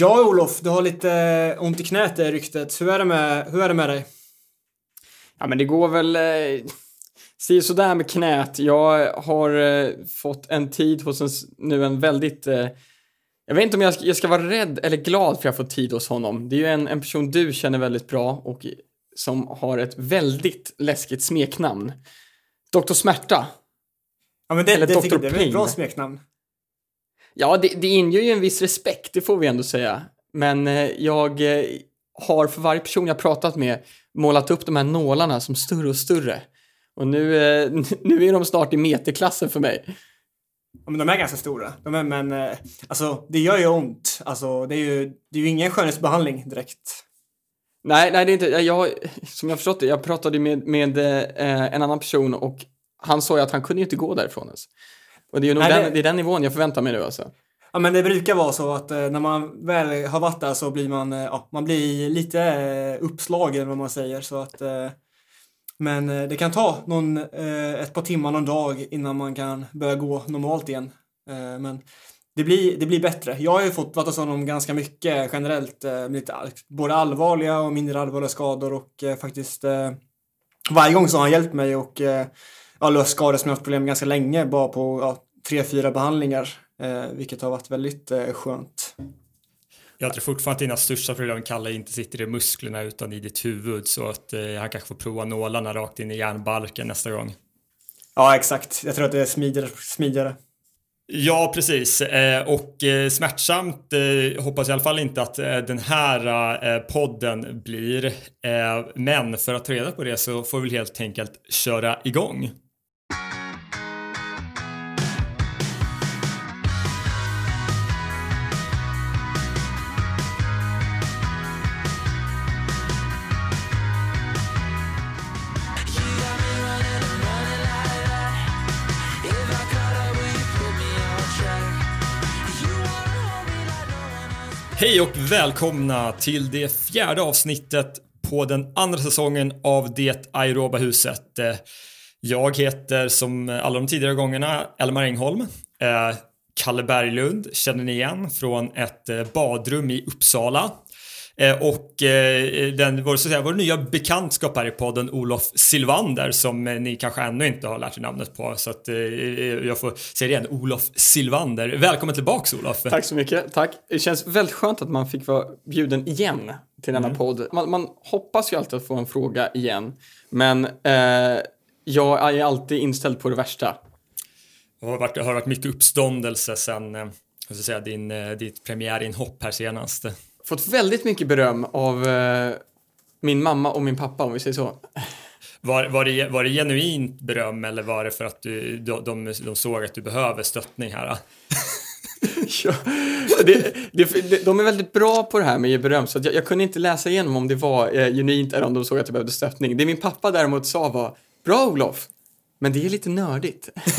Ja, Olof, du har lite ont i knät i ryktet. Hur är det med, hur är det med dig? Ja, men det går väl eh, si sådär med knät. Jag har eh, fått en tid hos en, nu en väldigt eh, jag vet inte om jag ska, jag ska vara rädd eller glad för att jag får tid hos honom. Det är ju en, en person du känner väldigt bra och som har ett väldigt läskigt smeknamn. Doktor Smärta. Ja, men det, Eller det, Dr. jag, det är ett bra smeknamn. Ja, det, det inger ju en viss respekt, det får vi ändå säga. Men eh, jag eh, har för varje person jag pratat med målat upp de här nålarna som större och större. Och nu, eh, nu är de snart i meterklassen för mig. Ja, men de är ganska stora. De är, men alltså, det gör ju ont. Alltså, det är ju, det är ju ingen skönhetsbehandling direkt. Nej, nej, det är inte. Jag, som jag förstått det, jag pratade med, med en annan person och han sa ju att han kunde ju inte gå därifrån ens. Och det är nog Nej, den, det- det... är den nivån jag förväntar mig nu alltså. Ja, men det brukar vara så att eh, när man väl har varit där så blir man, eh, ja, man blir lite eh, uppslagen vad man säger. Så att, men det kan ta någon, ett par timmar någon dag innan man kan börja gå normalt igen. Men det blir, det blir bättre. Jag har ju fått varit hos honom ganska mycket generellt. Lite, både allvarliga och mindre allvarliga skador och faktiskt varje gång så har han hjälpt mig och ja, löst skador som jag haft problem med ganska länge bara på ja, tre, fyra behandlingar. Eh, vilket har varit väldigt eh, skönt. Jag tror fortfarande att dina största problem, Kalle, inte sitter i musklerna utan i ditt huvud så att eh, han kanske får prova nålarna rakt in i järnbalken nästa gång. Ja, exakt. Jag tror att det är smidigare. smidigare. Ja, precis. Eh, och eh, smärtsamt eh, hoppas jag i alla fall inte att den här podden blir. Men för att ta reda på det så får vi helt enkelt köra igång. Hej och välkomna till det fjärde avsnittet på den andra säsongen av Det aeroba huset. Jag heter som alla de tidigare gångerna Elmar Engholm. Eh, Kalle Berglund känner ni igen från ett eh, badrum i Uppsala. Eh, Och eh, den, vår, så att säga, vår nya bekantskap här i podden Olof Silvander som eh, ni kanske ännu inte har lärt er namnet på. Så att jag får säga det igen, Olof Silvander. Välkommen tillbaks Olof. Tack så mycket. Tack. Det känns väldigt skönt att man fick vara bjuden igen till denna podd. Man, man hoppas ju alltid att få en fråga igen. Men eh, jag är alltid inställd på det värsta. Det har varit, det har varit mycket uppståndelse sen jag ska säga, din, ditt premiärinhopp här senast. Fått väldigt mycket beröm av eh, min mamma och min pappa om vi säger så. Var, var, det, var det genuint beröm eller var det för att du, de, de, de såg att du behöver stöttning här? Ja, det, det, de är väldigt bra på det här med att ge beröm så att jag, jag kunde inte läsa igenom om det var eh, genuint eller om de såg att jag behövde stöttning. Det min pappa däremot sa var Bra Olof, men det är lite nördigt.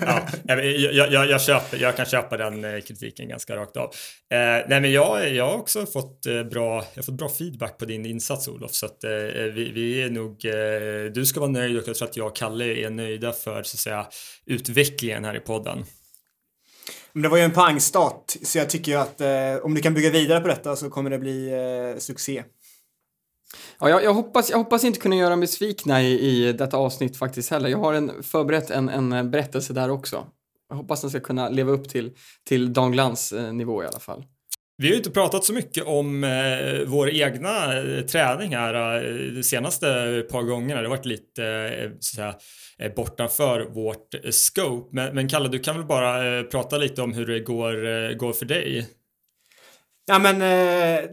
Ja, jag, jag, jag, köper, jag kan köpa den eh, kritiken ganska rakt av. Eh, nej men jag, jag har också fått, eh, bra, jag har fått bra feedback på din insats Olof så att eh, vi, vi är nog, eh, du ska vara nöjd och jag tror att jag och Kalle är nöjda för så att säga utvecklingen här i podden. Men det var ju en pangstart, så jag tycker ju att eh, om du kan bygga vidare på detta så kommer det bli eh, succé. Ja, jag, jag, hoppas, jag hoppas inte kunna göra mig besvikna i, i detta avsnitt faktiskt heller. Jag har en, förberett en, en berättelse där också. Jag hoppas den ska kunna leva upp till, till Dan Glans eh, nivå i alla fall. Vi har ju inte pratat så mycket om eh, vår egna eh, träning här eh, de senaste par gångerna. Det har varit lite eh, så eh, bortanför vårt eh, scope. Men, men Kalle, du kan väl bara eh, prata lite om hur det går, eh, går för dig? Ja, men eh,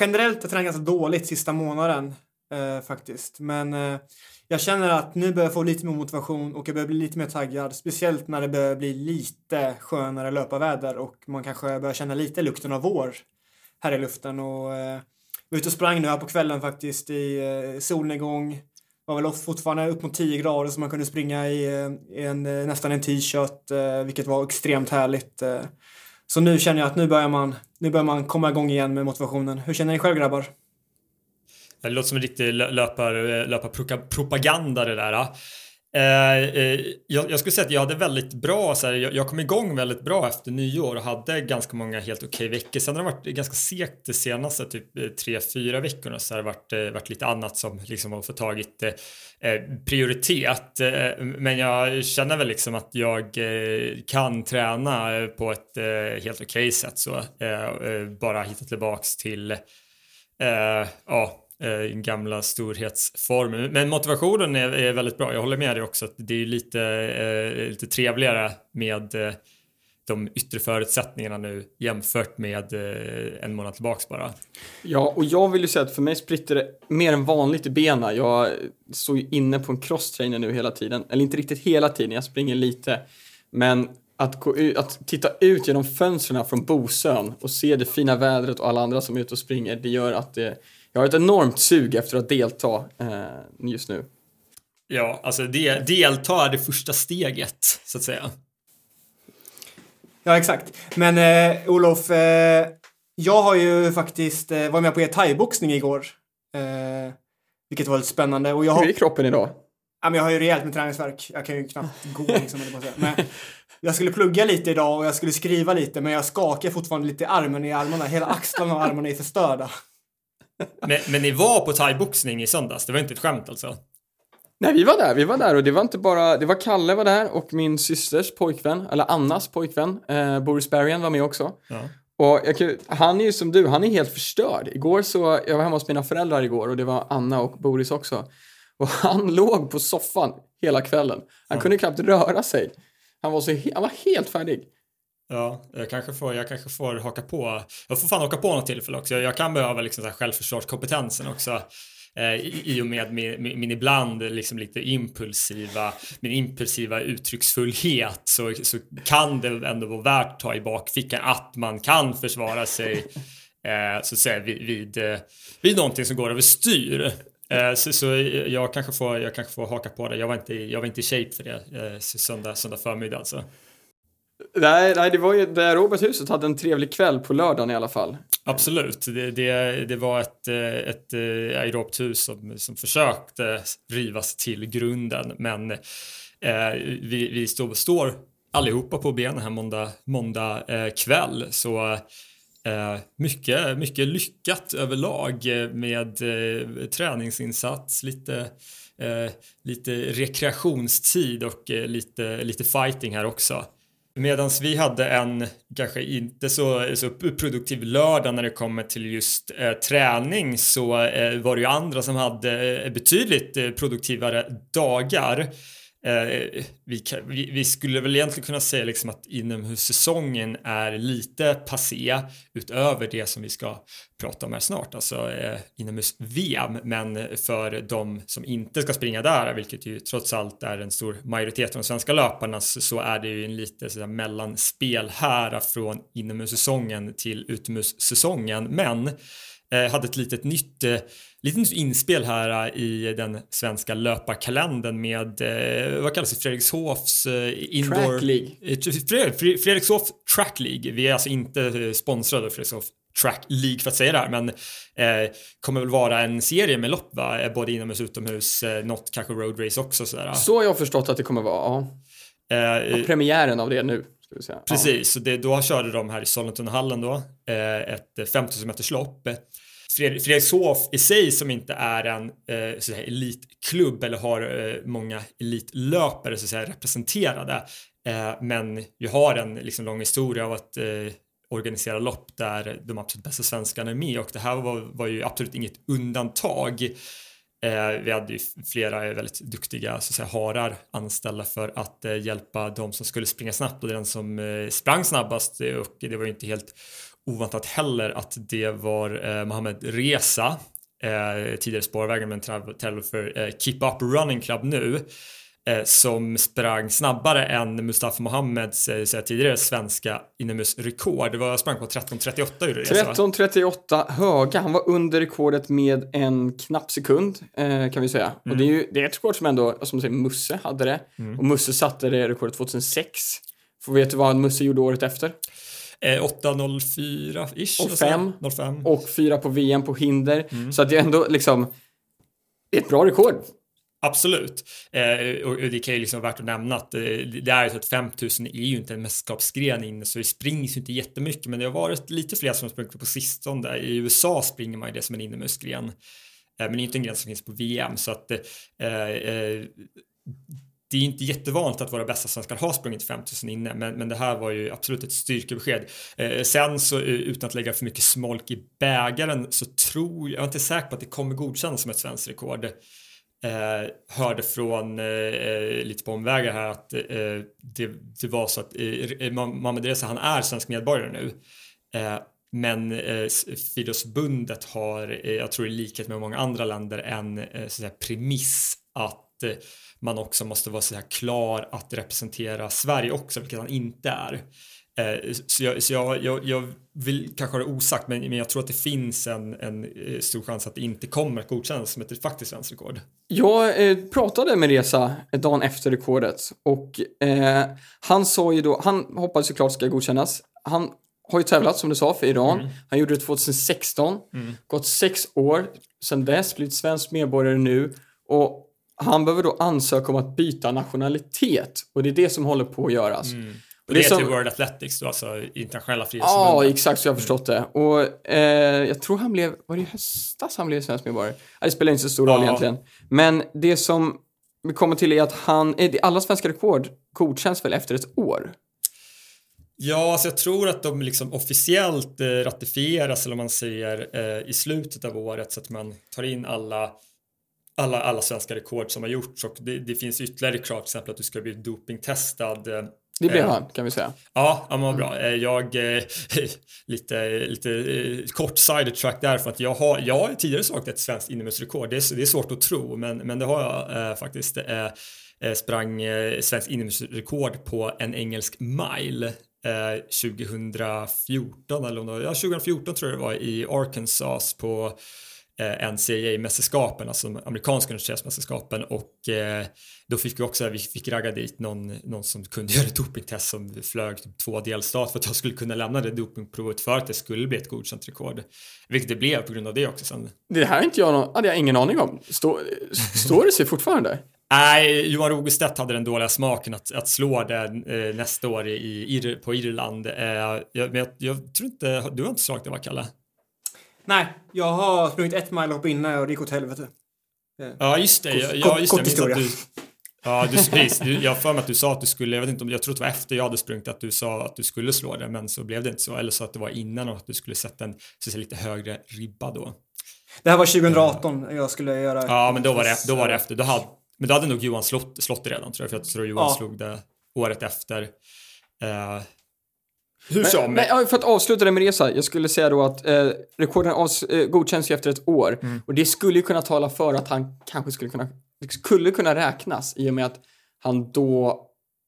generellt har jag tränat ganska dåligt sista månaden eh, faktiskt. Men eh, jag känner att nu börjar jag få lite mer motivation och jag börjar bli lite mer taggad. Speciellt när det börjar bli lite skönare löparväder och man kanske börjar känna lite lukten av vår här i luften. Och, eh, jag var ute och sprang nu här på kvällen faktiskt i eh, solnedgång. var väl fortfarande upp mot 10 grader så man kunde springa i i en, eh, nästan en t-shirt, eh, vilket var extremt härligt. Eh. Så nu känner jag att nu börjar man, nu börjar man komma igång igen med motivationen. Hur känner ni själv grabbar? Det låter som en riktig löpar, eh, löparpropaganda det där. Eh, eh, jag, jag, skulle säga att jag hade väldigt bra, så här, jag, jag, kom igång väldigt bra efter nyår och hade ganska många helt okej okay veckor. Sen har det varit ganska segt de senaste typ eh, tre, fyra veckorna så har det varit, varit lite annat som liksom har fått tagit eh, prioritet. men jag känner väl liksom att jag kan träna på ett helt okej okay sätt så bara hitta tillbaks till ja eh, gamla storhetsformer. Men motivationen är, är, väldigt bra. Jag håller med dig också att det är lite, eh, lite trevligare med eh, de yttre förutsättningarna nu jämfört med eh, en månad tillbaks bara. Ja, och jag vill ju säga att för mig spritter det mer än vanligt i benen. Jag står ju inne på en crosstrainer nu hela tiden. Eller inte riktigt hela tiden, jag springer lite. Men att, gå ut, att titta ut genom fönstren från Bosön och se det fina vädret och alla andra som är ute och springer, det gör att det jag har ett enormt sug efter att delta eh, just nu. Ja, alltså det, delta är det första steget, så att säga. Ja, exakt. Men eh, Olof, eh, jag har ju faktiskt eh, varit med på er thaiboxning igår. Eh, vilket var lite spännande. Och jag har... Hur är kroppen idag? Ja, men jag har ju rejält med träningsverk. Jag kan ju knappt gå liksom. Men jag skulle plugga lite idag och jag skulle skriva lite men jag skakar fortfarande lite i armen i armarna. Hela axlarna och armarna är förstörda men, men ni var på thaiboxning i söndags? Det var inte ett skämt alltså? Nej, vi var där. Vi var där och det var inte bara, det var Kalle var där och min systers pojkvän, eller Annas pojkvän, eh, Boris Bergen var med också. Ja. Och jag, han är ju som du, han är helt förstörd. Igår så, jag var hemma hos mina föräldrar igår och det var Anna och Boris också. Och han låg på soffan hela kvällen. Han ja. kunde knappt röra sig. Han var, så, han var helt färdig. Ja, jag kanske, får, jag kanske får haka på. Jag får fan haka på något tillfälle också. Jag kan behöva liksom så här självförsvarskompetensen också. Eh, i, I och med min, min, min, ibland liksom lite impulsiva, min impulsiva uttrycksfullhet så, så kan det ändå vara värt att ta i bakfickan att man kan försvara sig eh, så att säga vid, vid, eh, vid någonting som går överstyr. styr. Eh, så, så jag, kanske får, jag kanske får haka på det. Jag var inte, jag var inte i shape för det eh, söndag, söndag förmiddag alltså. Nej, nej, det var ju där Robertshuset hade en trevlig kväll på lördagen i alla fall. Absolut, det, det, det var ett, eh, ett eh, aerobt hus som, som försökte rivas till grunden men eh, vi, vi står, står allihopa på benen här måndag, måndag eh, kväll så eh, mycket, mycket lyckat överlag med eh, träningsinsats, lite eh, lite rekreationstid och eh, lite, lite fighting här också. Medan vi hade en kanske inte så, så produktiv lördag när det kommer till just eh, träning så eh, var det ju andra som hade eh, betydligt eh, produktivare dagar. Eh, vi, vi, vi, skulle väl egentligen kunna säga liksom att inomhussäsongen är lite passé utöver det som vi ska prata om här snart, alltså eh, inomhus-VM. Men för de som inte ska springa där, vilket ju trots allt är en stor majoritet av de svenska löparna, så är det ju en lite sådär mellanspel här från inomhussäsongen till utomhussäsongen. Men hade ett litet nytt eh, litet inspel här äh, i den svenska löparkalendern med, eh, vad kallas det, Fredrikshofs eh, indoor... Track League. Eh, Fredrikshof Track League. Vi är alltså inte sponsrade av Fredrikshof Track League för att säga det här, men eh, kommer väl vara en serie med lopp va? Både inomhus och utomhus, eh, något kanske road race också sådär. Så har jag förstått att det kommer vara, ja. Eh, premiären av det nu. Precis, ja. det, då körde de här i Sollentunahallen då, eh, ett 5000 meters lopp Fredrikshof i sig som inte är en eh, så elitklubb eller har eh, många elitlöpare så att säga, representerade eh, men vi har en liksom, lång historia av att eh, organisera lopp där de absolut bästa svenskarna är med och det här var, var ju absolut inget undantag. Eh, vi hade ju flera väldigt duktiga så att säga, harar anställda för att eh, hjälpa de som skulle springa snabbt. Och den som eh, sprang snabbast och det var ju inte helt oväntat heller att det var Mohammed Reza, tidigare spårvägen men tävlar för Keep Up Running Club nu, som sprang snabbare än Mustafa Mohammeds eh, tidigare svenska inomhusrekord. Det var sprang på 13.38 ur 13.38 höga. Han var under rekordet med en knapp sekund eh, kan vi säga. Mm. Och det är ju det är ett rekord som ändå, som säger, Musse hade det. Mm. Och Musse satte det rekordet 2006. Får vet du vad Musse gjorde året efter? 8.04-ish. Och 5. 05. Och 4 på VM på hinder. Mm. Så att det är ändå liksom det är ett bra rekord. Absolut. Eh, och det kan ju liksom vara värt att nämna att eh, det är så att 5000 är ju inte en mästerskapsgren inne så det springs ju inte jättemycket men det har varit lite fler som har sprungit på sistone. I USA springer man ju det som en inomhusgren. Eh, men det är inte en gren som finns på VM så att eh, eh, det är inte jättevanligt att våra bästa svenskar har sprungit 5000 inne, men, men det här var ju absolut ett styrkebesked. Eh, sen så eh, utan att lägga för mycket smolk i bägaren så tror jag, jag är inte säker på att det kommer godkännas som ett svenskt rekord. Eh, hörde från eh, eh, lite på omvägar här att eh, det, det, var så att eh, eh Mohamed Reza han är svensk medborgare nu. Eh, men eh, Friidrottsförbundet har, eh, jag tror i likhet med många andra länder, en eh, så säga, premiss att eh, man också måste vara så här klar att representera Sverige också, vilket han inte är. Eh, så, jag, så jag, jag, jag, vill kanske ha det osagt, men, men jag tror att det finns en, en eh, stor chans att det inte kommer att godkännas som ett faktiskt svenskt rekord. Jag eh, pratade med Resa dagen efter rekordet och eh, han sa ju då, han hoppas såklart ska godkännas. Han har ju tävlat som du sa för Iran. Mm. Han gjorde det 2016. Mm. Gått sex år sedan dess, blivit svensk medborgare nu och han behöver då ansöka om att byta nationalitet och det är det som håller på att göras. Mm. Och det, det är som... till World Athletics, då, alltså internationella friidrottsförbundet. Ja, exakt så jag har förstått det. Och eh, jag tror han blev, var det i höstas han blev svensk medborgare? det spelar inte så stor roll ja. egentligen. Men det som vi kommer till är att han, alla svenska rekord godkänns väl efter ett år? Ja, alltså jag tror att de liksom officiellt eh, ratifieras, eller man säger, eh, i slutet av året så att man tar in alla alla, alla svenska rekord som har gjorts och det, det finns ytterligare krav, till exempel att du ska bli dopingtestad eh, det blev han, kan vi säga. Ja, han var bra. Eh, jag, eh, lite, lite kort side track där för att jag har, jag har tidigare sagt ett svenskt inomhusrekord. Det är, det är svårt att tro, men, men det har jag eh, faktiskt. Eh, sprang eh, svenskt inomhusrekord på en engelsk mile eh, 2014 eller om det var, ja 2014 tror jag det var i Arkansas på eh, NCAA-mästerskapen, alltså de amerikanska universitetsmästerskapen och eh, då fick vi också, vi fick ragga dit någon, någon som kunde göra ett dopingtest som flög typ två delstater för att jag skulle kunna lämna det dopingprovet för att det skulle bli ett godkänt rekord. Vilket det blev på grund av det också sen. Det här inte jag, hade jag ingen aning om. Stå, står det sig fortfarande? Nej, Johan Rogestedt hade den dåliga smaken att, att slå det eh, nästa år i, i, på Irland. Eh, jag, men jag, jag, tror inte, du har inte slagit det va, Kalle? Nej, jag har sprungit ett milehopp innan och det gick åt helvete. Ja, just det. Ja, ja just det. Historia. Du, ja, du, precis. Du, jag har för mig att du sa att du skulle, jag vet inte om, jag tror det var efter jag hade sprungit att du sa att du skulle slå det, men så blev det inte så. Eller så att det var innan och att du skulle sätta en så säga, lite högre ribba då. Det här var 2018 uh, jag skulle göra. Ja, men då var det, då var det efter. Då hade, men då hade nog Johan slått, slått det redan tror jag, för jag tror Johan ja. slog det året efter. Uh, hur som. Men, men, för att avsluta det med Resa, jag skulle säga då att eh, rekorden avs, eh, godkänns ju efter ett år. Mm. Och det skulle ju kunna tala för att han kanske skulle kunna, skulle kunna räknas i och med att han då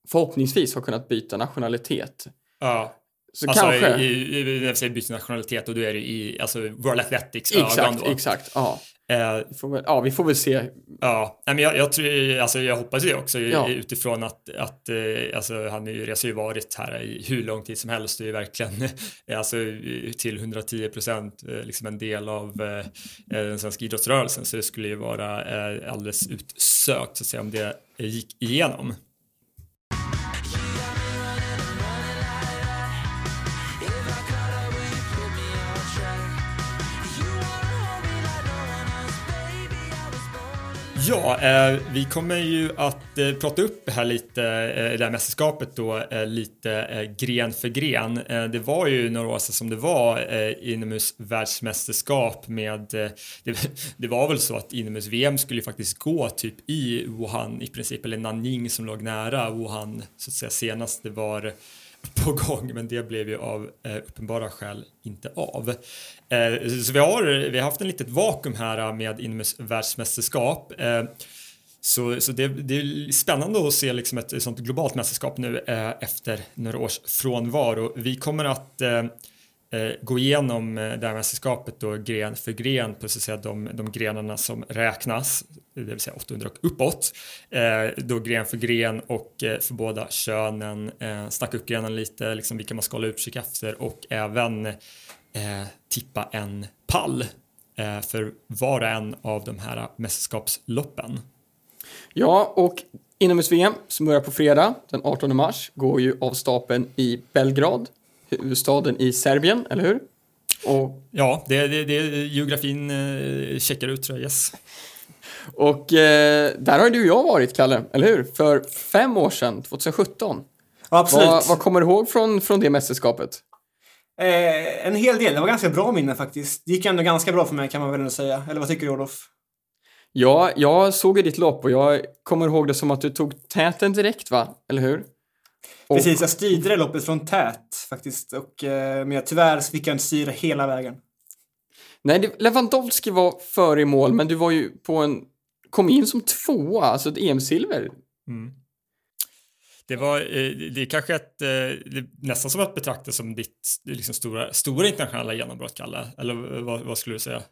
förhoppningsvis har kunnat byta nationalitet. Ja. Så alltså, kanske. I, i, i, byta nationalitet och då är det i alltså, World Athletics exakt, ögon då. Exakt, ja. Eh, får väl, ja, vi får väl se. Ja, men jag, jag, tror, alltså, jag hoppas det också ja. utifrån att, att eh, alltså, han har ju varit här i hur lång tid som helst. Det är verkligen alltså, till 110 procent eh, liksom en del av den svenska idrottsrörelsen. Så det skulle ju vara alldeles utsökt så att säga om det gick igenom. Ja, eh, vi kommer ju att eh, prata upp här lite, eh, det här mästerskapet då, eh, lite eh, gren för gren. Eh, det var ju några år sedan som det var eh, inomhusvärldsmästerskap med, eh, det, det, var väl så att inomhus-VM skulle ju faktiskt gå typ i Wuhan i princip, eller Nanjing som låg nära Wuhan så att säga senast det var på gång men det blev ju av eh, uppenbara skäl inte av. Eh, så vi har, vi har haft en litet vakuum här med inomhusvärldsmästerskap. Eh, så, så det, det, är spännande att se liksom ett, sånt globalt mästerskap nu eh, efter några års frånvaro. Vi kommer att eh, Eh, gå igenom eh, det här mästerskapet då gren för gren på så att säga, de, de grenarna som räknas, det vill säga 800 och uppåt. Eh, då gren för gren och eh, för båda könen, eh, snacka upp grenen lite, liksom vilka man ska hålla utkik efter och även tippa en pall för var och en av de här mästerskapsloppen. Ja, och inomhus-VM som börjar på fredag den 18 mars går ju av stapeln i Belgrad, huvudstaden i Serbien, eller hur? Och, Ja, det, det, det geografin eh, checkar ut tror jag, yes. och eh, där har du och jag varit, Kalle, eller hur? För fem år sedan, 2017. Ja, absolut. Vad, vad kommer du ihåg från, från det mästerskapet? Eh, en hel del. Det var ganska bra minne faktiskt. Det gick ändå ganska bra för mig kan man väl ändå säga. Eller vad tycker du Olof? Ja, jag såg ju ditt lopp och jag kommer ihåg det som att du tog täten direkt, va? Eller hur? Och- Precis, jag styrde det loppet från tät faktiskt. Och, eh, men jag, tyvärr så fick jag inte styra hela vägen. Nej, det, Lewandowski var före i mål, men du var ju på en... Kom in som tvåa, alltså ett EM-silver. Det var eh, det är kanske ett, eh, det är nästan som att betrakta som ditt liksom, stora, stora internationella genombrott, Kalle. Eller vad, vad skulle du säga?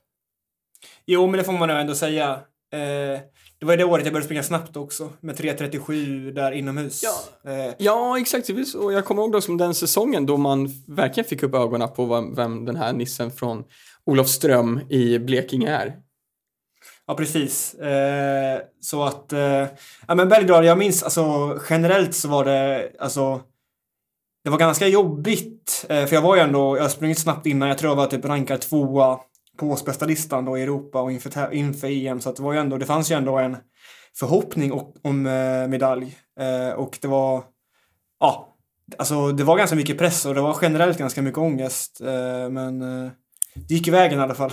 Jo, men det får man ändå säga. Eh, det var det året jag började springa snabbt också. Med 3.37 där inomhus. Ja. Eh, Ja, exakt. så. Jag kommer ihåg då som den säsongen då man verkligen fick upp ögonen på vem, vem den här nissen från Olofström i Blekinge är. Ja, precis. Eh, så att... Eh, ja, men Belgrad, jag minns alltså generellt så var det alltså... Det var ganska jobbigt, eh, för jag var ju ändå, jag har sprungit snabbt innan, jag tror jag var typ rankad tvåa på årsbästa listan då i Europa och inför, inför EM, så det var ju ändå, det fanns ju ändå en förhoppning om, om eh, medalj. Eh, och det var, ja, alltså det var ganska mycket press och det var generellt ganska mycket ångest, eh, men det gick i vägen i alla fall.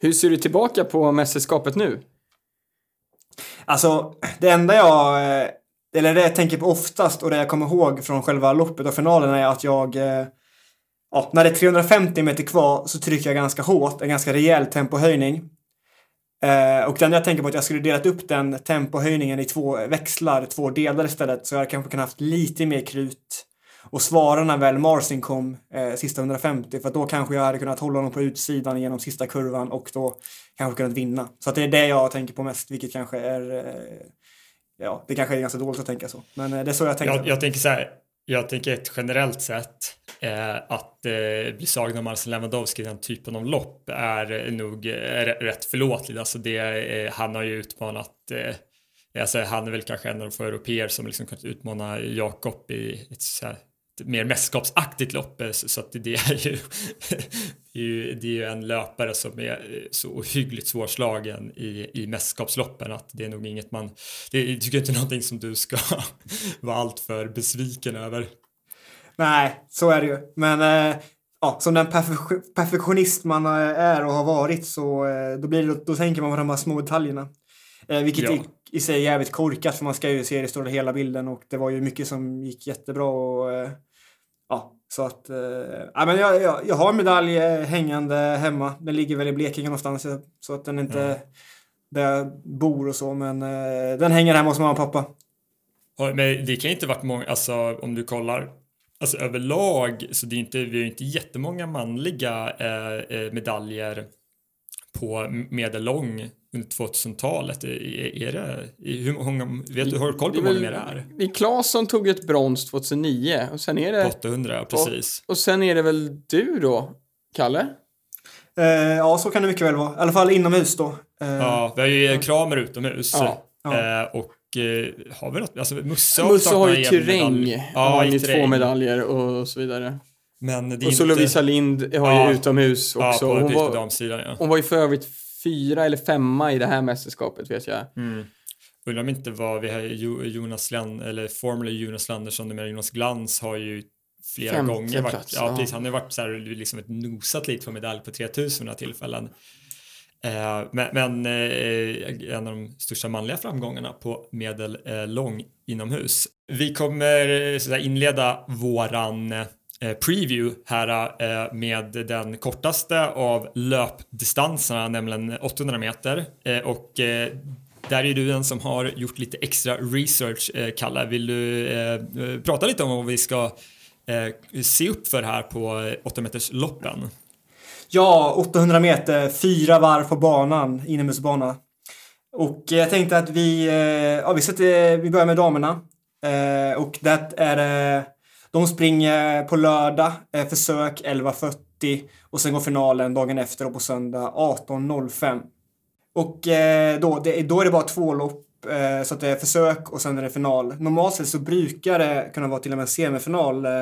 Hur ser du tillbaka på mästerskapet nu? Alltså, det enda jag... Eller det jag tänker på oftast och det jag kommer ihåg från själva loppet och finalen är att jag... Ja, när det är 350 meter kvar så trycker jag ganska hårt, en ganska rejäl tempohöjning. Eh, och den jag tänker på att jag skulle delat upp den tempohöjningen i två växlar, två delar istället, så jag kanske kunnat haft lite mer krut och svara när väl Marcin kom eh, sista 150 för att då kanske jag hade kunnat hålla honom på utsidan genom sista kurvan och då kanske kunnat vinna. Så att det är det jag tänker på mest, vilket kanske är eh, Ja, det kanske är ganska dåligt att tänka så. Men eh, det är så jag tänker. Jag, jag tänker så här, jag tänker ett generellt sätt eh, att eh, bli slagen av Marcel Lewandowski i den typen av lopp är nog eh, rätt förlåtligt. Alltså det, eh, han har ju utmanat eh, Alltså han är väl kanske en av de få europeer som liksom kunnat utmana Jakob i ett, så här, ett mer mästerskapsaktigt lopp. Så att det, är ju, det, är ju, det är ju en löpare som är eh, så ohyggligt svårslagen i, i mästerskapsloppen att det är nog inget man... Det tycker inte någonting som du ska vara alltför besviken över. Nej, så är det ju. Men eh, ja, som den perfe- perfektionist man eh, är och har varit så eh, då, blir det, då tänker man på de här små detaljerna. Eh, vilket Ja. i, i sig är jävligt korkat för man ska ju se det stora hela bilden och det var ju mycket som gick jättebra och eh, så att eh, men jag, jag, jag har en medalj eh, hängande hemma. Den ligger väl i Blekinge någonstans så att den inte Ja. där jag bor och så men eh, den hänger hemma hos mamma och pappa. Men det kan inte varit många, alltså om du kollar Alltså överlag så det är inte, vi har ju inte jättemånga manliga eh, eh, medaljer på medellång 2000-talet. Är, det, hur många, vet du, har du koll på hur många det är? Det Claesson tog ett brons 2009 och sen är det... 800, precis. Och sen är det väl du då, Kalle? Eh, ja, så kan det mycket väl vara. I alla fall inomhus då. Eh, Ja, vi har ju Kramer utomhus. Ja, ja. Eh, och eh, har vi något, alltså Musse har Musse har ju terräng. Ja, har i ju två terräng. medaljer och så vidare. Men det är Och så inte... Lovisa Lind har Ja. ju utomhus Ja, också. på, hon, var, damsidan ja. hon var ju för övrigt fyra eller femma i det här mästerskapet vet jag. Mm. Undrar om inte vad vi har Jo- Jonas Land eller formerly Jonas Landersson, numera Jonas Glans har ju flera Femte gånger varit, plats, ja, ja. precis, han har varit så här liksom ett nosat lite på medalj på 3000 några tillfällen. Eh, men men eh, en av de största manliga framgångarna på medellång inomhus. Vi kommer eh, så att inleda våran eh, Eh, preview här eh, med den kortaste av löpdistanserna, nämligen 800 meter. Eh, och där är du den som har gjort lite extra research, Kalle. Vill du prata lite om vad vi ska se upp för här på 8 meters loppen? Ja, 800 meter, fyra varv på banan, inomhusbana. Och jag tänkte att vi, ja, vi, sätter, vi börjar med damerna. Och det är det, de springer på lördag, eh, försök 11.40 och sen går finalen dagen efter och på söndag 18.05. Och eh, då, det, då är det bara två lopp eh, så att det är försök och sen är det final. Normalt sett så brukar det kunna vara till och med semifinal eh,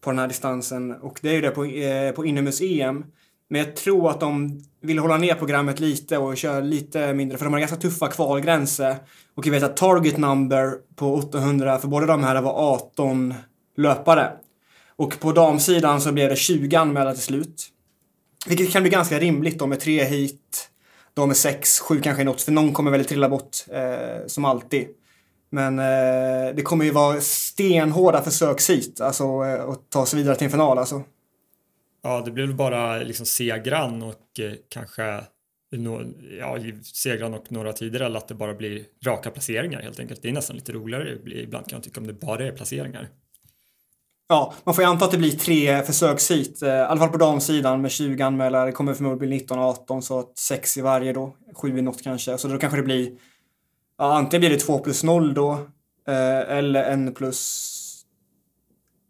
på den här distansen och det är ju det på, eh, på inomhus-EM. Men jag tror att de vill hålla ner programmet lite och köra lite mindre för de har ganska tuffa kvalgränser. Och jag vet att target number på 800 för båda de här var 18 löpare. Och på damsidan så blev det 20 anmälda till slut. Vilket kan bli ganska rimligt De med tre hit. De är sex, sju kanske något, för någon kommer väl trilla bort eh, som alltid. Men eh, det kommer ju vara stenhårda försökshit, alltså eh, att ta sig vidare till en final alltså. Ja, det blir väl bara liksom segran och eh, kanske no, ja, segran och några tider eller att det bara blir raka placeringar helt enkelt. Det är nästan lite roligare ibland kan jag tycka om det bara är placeringar. Ja, man får ju anta att det blir tre försökshit. Eh, I alla fall på damsidan med 20 anmälare. Det kommer förmodligen bli 19 och 18 så att 6 i varje då. 7 i något kanske. Så då kanske det blir ja, antingen blir det 2 plus 0 då eh, eller en plus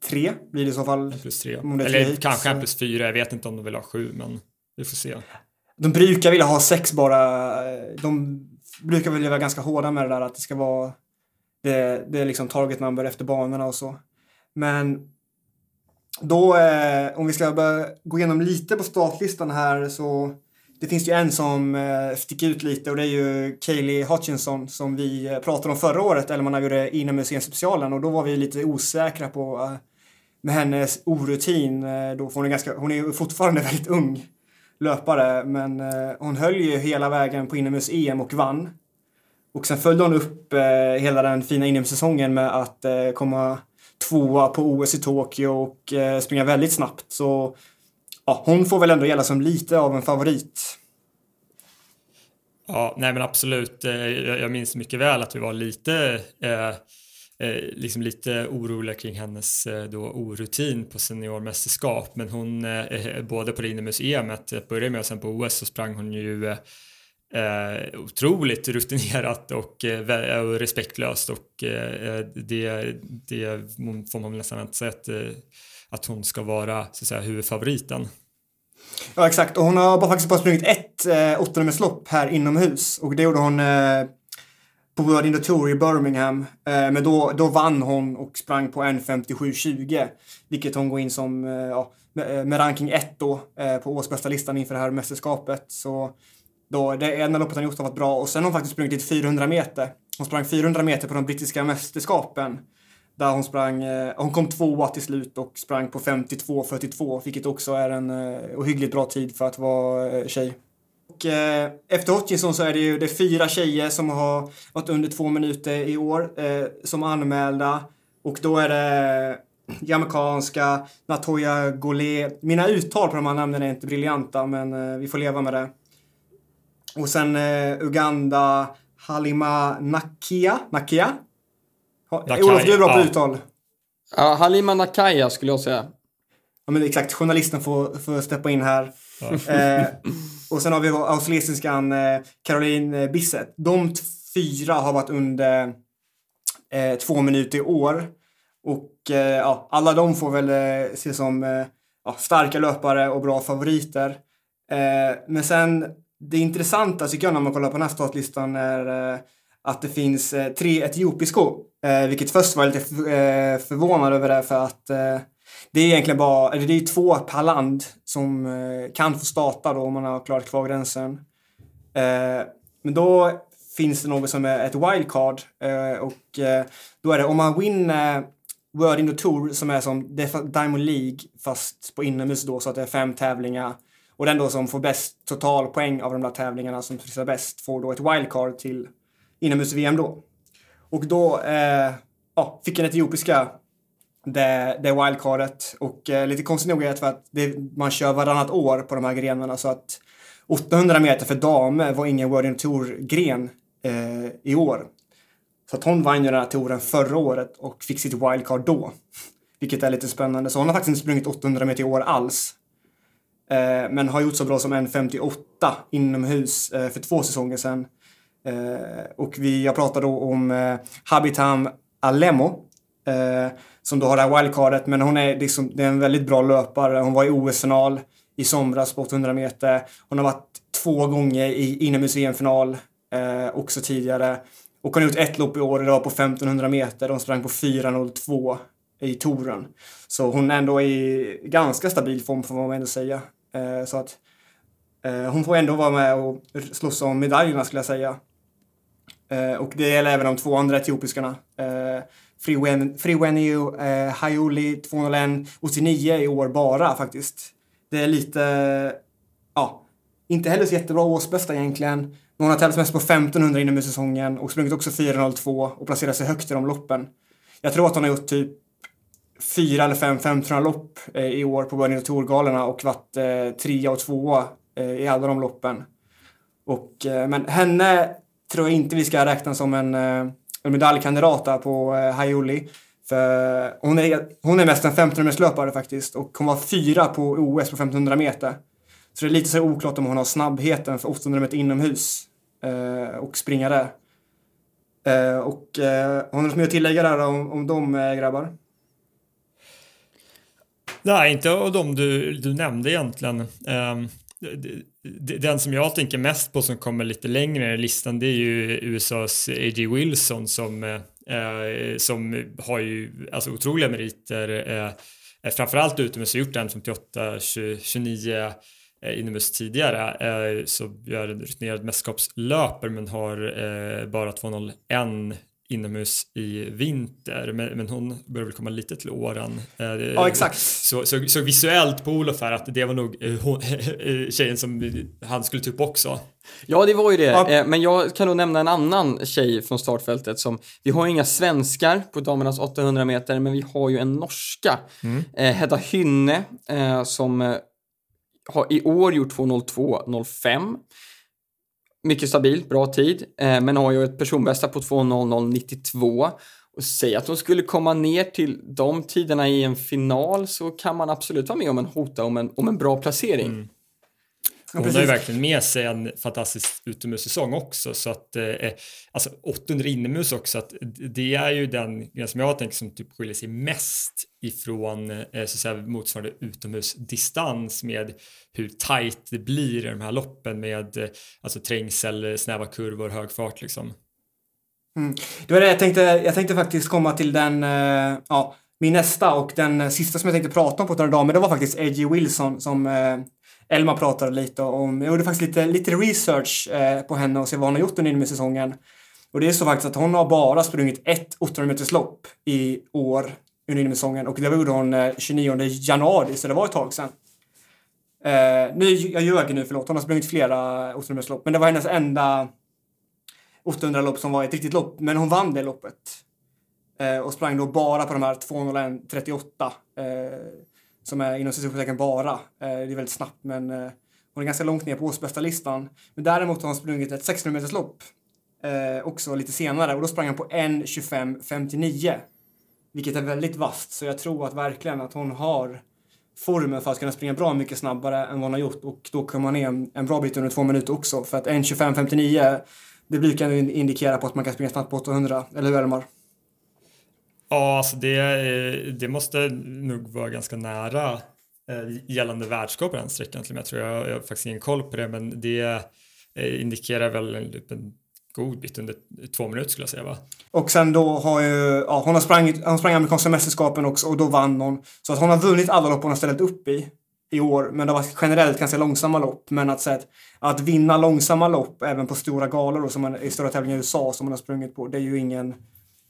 3 blir det i så fall. Plus 3. Eller hit, kanske så. en plus 4. Jag vet inte om de vill ha 7 men vi får se. De brukar vilja ha 6 bara. De brukar väl vara ganska hårda med det där att det ska vara det, det är liksom target number efter banorna och så. Men då, eh, om vi ska börja gå igenom lite på startlistan här så det finns ju en som eh, sticker ut lite och det är ju Kaylee Hutchinson som vi eh, pratade om förra året, eller man gjorde gjort inomhusspecialen och då var vi lite osäkra på eh, med hennes orutin. Eh, då, hon, är ganska, hon är fortfarande väldigt ung löpare men eh, hon höll ju hela vägen på inomhus-EM och vann. Och sen följde hon upp eh, hela den fina inomhussäsongen med att eh, komma tvåa på OS i Tokyo och eh, springa väldigt snabbt. Så ja, hon får väl ändå gälla som lite av en favorit. Ja, nej men absolut. Eh, jag minns mycket väl att vi var lite eh, eh liksom lite oroliga kring hennes eh, då orutin på seniormästerskap. Men hon, eh, både på det inomhus-EM, började med och sen på OS så sprang hon ju eh, otroligt rutinerat och, eh, eh och respektlöst och eh, eh det, det får man nästan vänta sig att, eh, att hon ska vara så att säga huvudfavoriten. Ja exakt och hon har bara faktiskt bara sprungit ett eh, åttondelslopp här inomhus och det gjorde hon eh, på World Indoor Tour i Birmingham. Eh, men då, då vann hon och sprang på 1.57.20 vilket hon går in som eh, ja, med, med ranking 1 då eh, på årsbästa listan inför det här mästerskapet. Så då, det ena loppet han gjort har varit bra och sen har hon faktiskt sprungit lite 400 meter. Hon sprang 400 meter på de brittiska mästerskapen. Där hon sprang, eh, hon kom tvåa till slut och sprang på 52.42 vilket också är en eh, ohyggligt bra tid för att vara eh, tjej. Och, eh, efter Hutchinson så är det ju det fyra tjejer som har varit under två minuter i år eh, som anmälda. Och då är det jamaicanska Natoya Goulet. Mina uttal på de här namnen är inte briljanta men eh, vi får leva med det. Och sen eh, Uganda, Halima Nakia. Nakia? Nakai, Olof, du är bra på ja. uttal. Ja, Halima Nakaya skulle jag säga. Ja, men exakt. Journalisten får, får steppa in här. Ja. Eh, och sen har vi australiensiskan eh, Caroline eh, Bisset. De fyra har varit under eh, två minuter i år. Och eh, ja, alla de får väl eh, ses som eh, ja, starka löpare och bra favoriter. men sen det intressanta tycker jag när man kollar på den här startlistan är eh, att det finns eh, tre etiopiskor. Eh, vilket först var jag lite förvånad över det för att det är egentligen bara, eller det är två per land som kan få starta då om man har klarat kvalgränsen. Men då finns det något som är ett wildcard och då är det om man vinner World Indoor Tour som är som Diamond League fast på inomhus då så att det är fem tävlingar och den då som får bäst totalpoäng av de där tävlingarna som presterar bäst får då ett wildcard till inomhus-VM då. Och då eh, ja, fick den etiopiska det, det wildcardet. Och eh, lite konstigt nog är det för att det, man kör varannat år på de här grenarna så att 800 meter för damer var ingen World Tour-gren eh, i år. Så att hon vann ju den här touren förra året och fick sitt wildcard då. Vilket är lite spännande. Så hon har faktiskt inte sprungit 800 meter i år alls. Eh, men har gjort så bra som 1.58 inomhus eh, för två säsonger sedan. Eh, och vi, jag pratar då om eh, Habitam Alemo eh, som då har det här wildcardet men hon är, liksom, det är en väldigt bra löpare. Hon var i OS-final i somras på 800 meter. Hon har varit två gånger i inomhus-VM-final eh, också tidigare. Och hon har gjort ett lopp i år och det var på 1500 meter. De sprang på 4.02 i touren. Så hon är ändå i ganska stabil form får man ändå säga. Eh, så att eh, hon får ändå vara med och slåss om medaljerna skulle jag säga. Eh, och det gäller även de två andra etiopiskarna. Eh, Friweniu eh, Hayuli 201 89 i år bara faktiskt. Det är lite, ja, inte heller så jättebra årsbästa egentligen. Men hon har tävlat mest på 1500 inomhussäsongen och sprungit också 4.02 och placerat sig högt i de loppen. Jag tror att hon har gjort typ fyra eller fem 1500 lopp eh, i år på Burning Tour-galorna och varit eh, trea och tvåa eh, i alla de loppen. Och, eh, men henne tror jag inte vi ska räkna som en, eh, en medaljkandidat där på eh, Hayuli. För hon är, hon är mest en 1500-meterslöpare faktiskt och hon var fyra på OS på 1500 meter. Så det är lite så oklart om hon har snabbheten för 800 meter inomhus eh, och springa där. Eh, och eh, har du något mer att tillägga där om, om de eh, grabbar? Nej, inte av de du, du nämnde egentligen. Um, den som jag tänker mest på som kommer lite längre i listan det är ju USAs A.J. Wilson som, eh, eh, som har ju alltså otroliga meriter. Eh, eh framförallt utomhus, har gjort den 58, 29 eh, inomhus tidigare. Eh, så gör en rutinerad mästerskapslöpare men har eh, bara 2.01 inomhus i vinter, men, men hon börjar väl komma lite till åren. Eh, ja, exakt. Så, så, så visuellt på Olof här att det var nog eh, hon, tjejen som han skulle ta upp också. Ja, det var ju det. Ja. Eh, men jag kan nog nämna en annan tjej från startfältet som, vi har inga svenskar på damernas 800 meter, men vi har ju en norska, mm. Hedda Hynne, som har i år gjort 2.02.05 mycket stabil, bra tid, eh, men har ju ett personbästa på 2.00.92 och säg att hon skulle komma ner till de tiderna i en final så kan man absolut vara med om en hota om en, om en bra placering. Mm. Hon ja, har ju verkligen med sig en fantastisk utomhussäsong också så att eh, eh alltså 800 inomhus också att det är ju den som jag tänker som typ skiljer sig mest ifrån eh, så att säga, motsvarande utomhusdistans med hur tajt det blir i de här loppen med eh, alltså trängsel, snäva kurvor, hög fart liksom. Mm. Det var det jag tänkte, jag tänkte faktiskt komma till den, eh, ja, min nästa och den sista som jag tänkte prata om på några dagar, men det var faktiskt Edgy Wilson som eh, Elma pratade lite om. Jag gjorde faktiskt lite, lite research eh, på henne och se vad hon har gjort under säsongen. Och det är så faktiskt att hon har bara sprungit ett 800-meterslopp i år under säsongen och det gjorde hon eh, 29 januari, så det var ett tag sedan. Eh, nu, jag ljög nu, förlåt. Hon har sprungit flera 800-meterslopp men det var hennes enda 800 lopp som var ett riktigt lopp. Men hon vann det loppet. Eh, och sprang då bara på de här 2.01.38. Eh, som är inom citationstecken bara. Eh, det är väldigt snabbt men eh, hon är ganska långt ner på årsbästa listan. Men däremot har hon sprungit ett 600 meters lopp eh, också lite senare och då sprang hon på 1.25.59. Vilket är väldigt vasst så jag tror att verkligen att hon har formen för att kunna springa bra mycket snabbare än vad hon har gjort och då kommer man ner en, en bra bit under två minuter också för att 1.25.59 det brukar indikera på att man kan springa snabbt på 800, eller hur Elmar? Ja, alltså det, eh, det måste nog vara ganska nära eh, gällande världscup på den sträckan till Jag tror jag, jag har faktiskt ingen koll på det, men det eh, indikerar väl en, typ en god bit under två minuter skulle jag säga va? Och sen då har ju, ja hon har sprang, hon sprang amerikanska mästerskapen också och då vann hon. Så att hon har vunnit alla lopp hon har ställt upp i i år, men det var generellt ganska långsamma lopp. Men att, att, att vinna långsamma lopp även på stora galor och som man, i stora tävlingar i USA som hon har sprungit på, det är ju ingen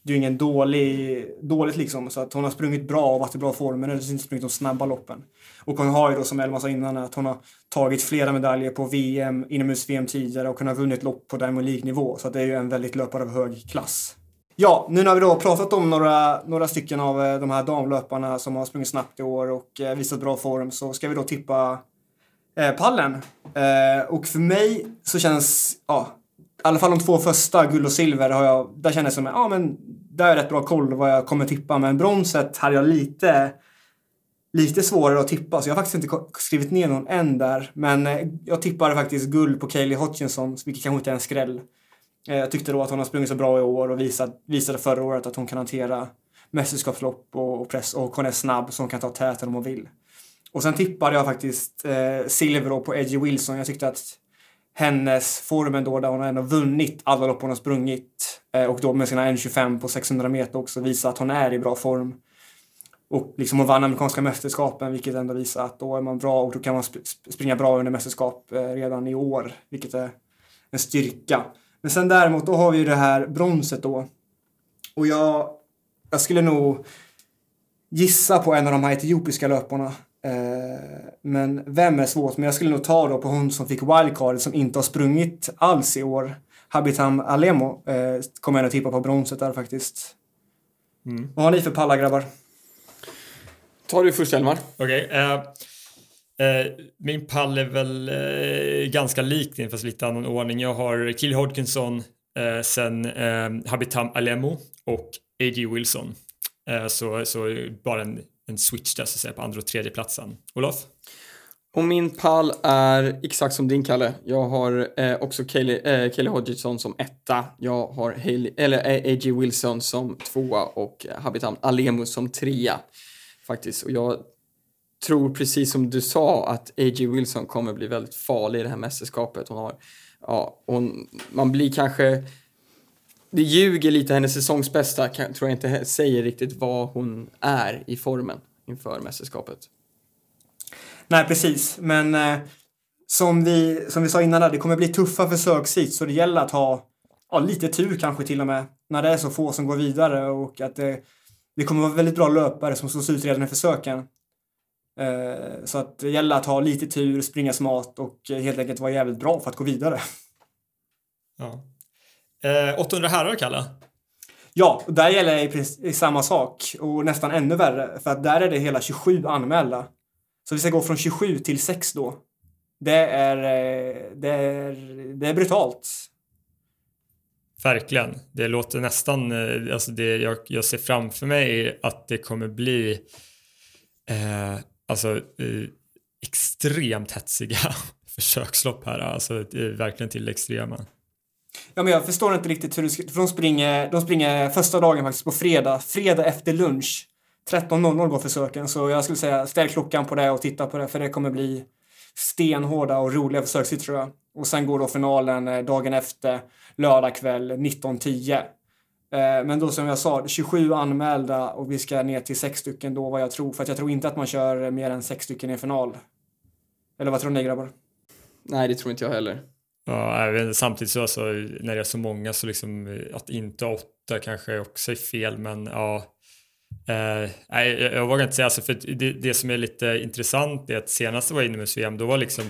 det är ju ingen dålig, dåligt liksom. Så att hon har sprungit bra och varit i bra form, men hon har inte sprungit de snabba loppen. Och hon har ju då, som Elma sa innan, att hon har tagit flera medaljer på VM, inomhus-VM tidigare och kunnat vunnit lopp på Diamond League-nivå. Så att det är ju en väldigt löpare av hög klass. Ja, nu när vi då pratat om några, några stycken av eh, de här damlöparna som har sprungit snabbt i år och eh, visat bra form så ska vi då tippa eh, pallen. Eh, och för mig så känns, ja, i alla fall de två första, guld och silver, har jag, där kändes jag som, ja men, där är rätt bra koll vad jag kommer tippa. Men bronset hade jag lite, lite svårare att tippa, så jag har faktiskt inte skrivit ner någon än där. Men eh, jag tippade faktiskt guld på Kaylee Hutchinson, vilket kanske inte är en skräll. Eh, jag tyckte då att hon har sprungit så bra i år och visat, visade förra året att hon kan hantera mästerskapslopp och, och press och hon är snabb så hon kan ta täten om hon vill. Och sen tippade jag faktiskt eh, silver på Edgy Wilson. Jag tyckte att hennes formen då där hon har ändå vunnit alla lopp hon har sprungit eh, och då med sina 1.25 på 600 meter också visar att hon är i bra form. Och liksom hon vann amerikanska mästerskapen vilket ändå visar att då är man bra och då kan man sp springa bra under mästerskap eh, redan i år vilket är en styrka. Men sen däremot då har vi ju det här bronset då. Och jag, jag skulle nog gissa på en av de här etiopiska löparna. Eh, men vem är svårt? Men jag skulle nog ta då på hon som fick wildcard som inte har sprungit alls i år. Habitam Alemo eh, kommer jag att tippa på bronset där faktiskt. Mm. Vad har ni för pallar grabbar? Ta du först Elmar. Okej. Okay, uh, uh, min pall är väl uh, ganska lik din fast lite annan ordning. Jag har Kill Hodkinson, sen Habitam Alemo och A.G. Wilson. så, så bara en en switch där så att säga på andra och tredje platsen. Olof? Och min pall är exakt som din Kalle. Jag har eh, också Kelly, eh, Kelly Hodgson som etta. Jag har Haley, eller eh, A.G. Wilson som tvåa och Habitam Alemu som trea. Faktiskt. Och jag tror precis som du sa att A.G. Wilson kommer bli väldigt farlig i det här mästerskapet. Hon har, ja, hon, man blir kanske det ljuger lite, hennes säsongsbästa kan, tror jag inte säger riktigt vad hon är i formen inför mästerskapet. Nej, precis, men eh, som, vi, som vi sa innan, där, det kommer bli tuffa försökshit så det gäller att ha ja, lite tur kanske till och med när det är så få som går vidare och att det, det kommer vara väldigt bra löpare som slås ut redan i försöken. Eh, så att det gäller att ha lite tur, springa smart och helt enkelt vara jävligt bra för att gå vidare. Ja. Eh, 800 herrar, Kalle? Ja, och där gäller det i princip samma sak och nästan ännu värre för att där är det hela 27 anmälda. Så vi ska gå från 27 till 6 då. Det är, eh, det är, det är brutalt. Verkligen. Det låter nästan, eh, alltså det jag, jag ser framför mig att det kommer bli eh, alltså eh, extremt hetsiga försökslopp här, alltså verkligen till det extrema. Ja, men jag förstår inte riktigt hur du ska... För de springer, de springer första dagen faktiskt på fredag. Fredag efter lunch. 13.00 går försöken, så jag skulle säga ställ klockan på det och titta på det, för det kommer bli stenhårda och roliga försök, tror jag. Och sen går då finalen eh, dagen efter, lördag kväll 19.10. Eh, men då som jag sa, 27 anmälda och vi ska ner till sex stycken då vad jag tror. För att jag tror inte att man kör mer än sex stycken i final. Eller vad tror ni grabbar? Nej, det tror inte jag heller. Ja, även, samtidigt så alltså, när det är så många så liksom eh, att inte åtta kanske också är fel men ja. Eh, nej, jag vågar inte säga alltså för det, det som är lite intressant är att senast jag var inne med VM då var liksom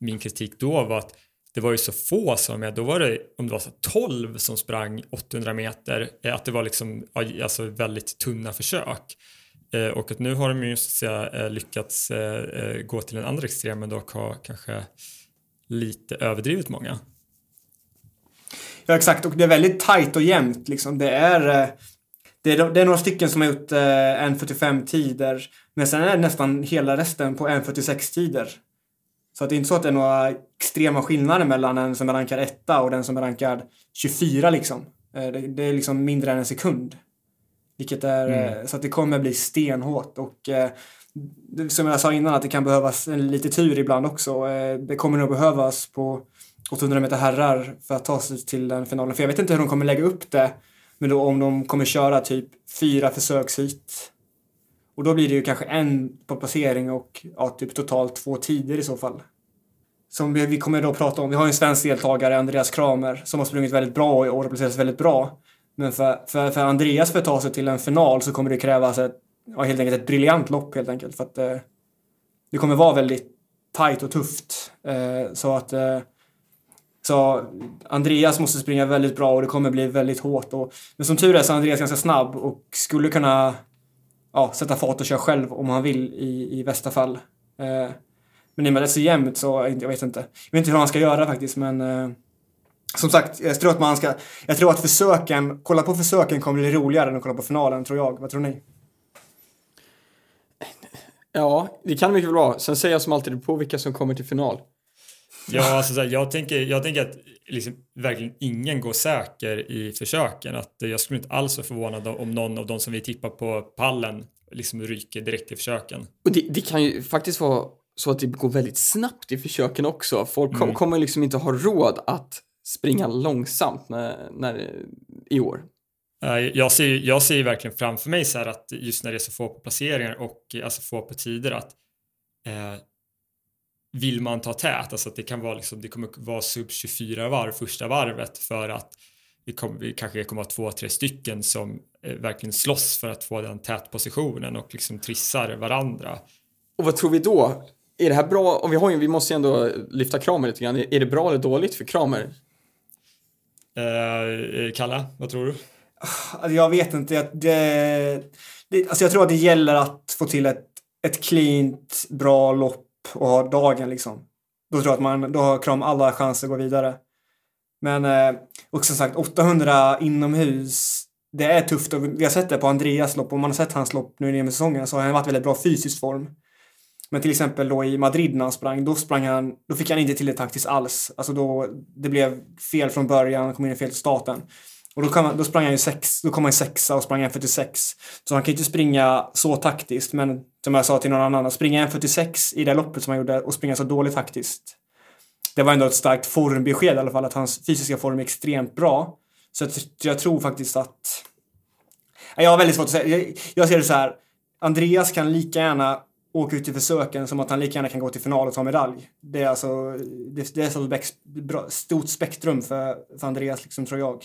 min kritik då var att det var ju så få som var med. Då var det om det var så 12 som sprang 800 meter. Eh, att det var liksom alltså väldigt tunna försök. Eh, och att nu har de ju så att säga eh, lyckats eh, gå till den andra extremen och ha kanske lite överdrivet många. Ja, exakt. Och det är väldigt tajt och jämnt. Liksom. Det, är, eh, det, är, det är några stycken som har gjort eh, 1.45 tider. Men sen är det nästan hela resten på 1.46 tider. Så att det är inte så att det är några extrema skillnader mellan en som är rankad etta och den som är rankad 24 liksom. Eh, det, är liksom mindre än en sekund. Vilket är, mm. Eh, så att det kommer bli stenhårt och som jag sa innan att det kan behövas lite tur ibland också. Eh, det kommer nog behövas på 800 meter herrar för att ta sig till den finalen. För jag vet inte hur de kommer lägga upp det. Men då om de kommer köra typ fyra försökshit. Och då blir det ju kanske en på placering och ja, typ totalt två tider i så fall. Som vi kommer då prata om. Vi har ju en svensk deltagare, Andreas Kramer, som har sprungit väldigt bra i år och placerat sig väldigt bra. Men för, för, för Andreas för att ta sig till en final så kommer det krävas ett ja, helt enkelt ett briljant lopp helt enkelt. För att eh, det kommer vara väldigt tajt och tufft. Eh, så att eh, så Andreas måste springa väldigt bra och det kommer bli väldigt hårt. Och, men som tur är så är Andreas ganska snabb och skulle kunna ja, sätta fart och köra själv om han vill i, i bästa fall. Eh, men i och med att det är så jämnt så, jag vet inte. Jag vet inte hur han ska göra faktiskt men eh, som sagt, jag tror att man ska, jag tror att försöken, kolla på försöken kommer bli roligare än att kolla på finalen tror jag. Vad tror ni? Ja, det kan mycket väl vara. Sen säger jag som alltid på vilka som kommer till final. Ja, alltså, här, jag, tänker, jag tänker att liksom, verkligen ingen går säker i försöken. Att jag skulle inte alls vara förvånad om någon av de som vi tippar på pallen liksom ryker direkt i försöken. Och det, det kan ju faktiskt vara så att det går väldigt snabbt i försöken också. Folk Mm. kommer liksom inte ha råd att springa långsamt när, när, i år. Eh, Jag ser, jag ser verkligen framför mig så här att just när det är så få på placeringar och eh, alltså få på tider att eh, vill man ta tät, alltså att det kan vara liksom, det kommer vara sub 24 varv första varvet för att vi, kommer, vi kanske kommer ha två, tre stycken som eh, verkligen slåss för att få den tätpositionen och liksom trissar varandra. Och vad tror vi då? Är det här bra? Och vi, har vi måste ju ändå lyfta Kramer lite grann. Är det bra eller dåligt för Kramer? Eh, Kalle, vad tror du? Alltså, jag vet inte. jag- Det, det, alltså jag tror att det gäller att få till ett, ett cleant, bra lopp och ha dagen liksom. Då tror jag att man, då har Kram alla chanser att gå vidare. Men, eh, och som sagt, 800 inomhus. Det är tufft och vi har sett det på Andreas lopp. Om man har sett hans lopp nu i säsongen så har han varit väldigt bra fysisk form. Men till exempel då i Madrid när han sprang, då sprang han, då fick han inte till det taktiskt alls. Alltså då, det blev fel från början, kom in i fel till starten. Och då, kan då sprang han ju sex, då kom han sexa och sprang 1.46. Så han kan ju inte springa så taktiskt, men som jag sa till någon annan, att springa 1.46 i det loppet som han gjorde och springa så dåligt taktiskt. Det var ändå ett starkt formbesked i alla fall, att hans fysiska form är extremt bra. Så jag, jag tror faktiskt att... Jag har väldigt svårt att säga. Jag, jag ser det så här. Andreas kan lika gärna åka ut i försöken som att han lika gärna kan gå till final och ta medalj. Det är alltså det, det är så stort spektrum för, för Andreas, liksom, tror jag.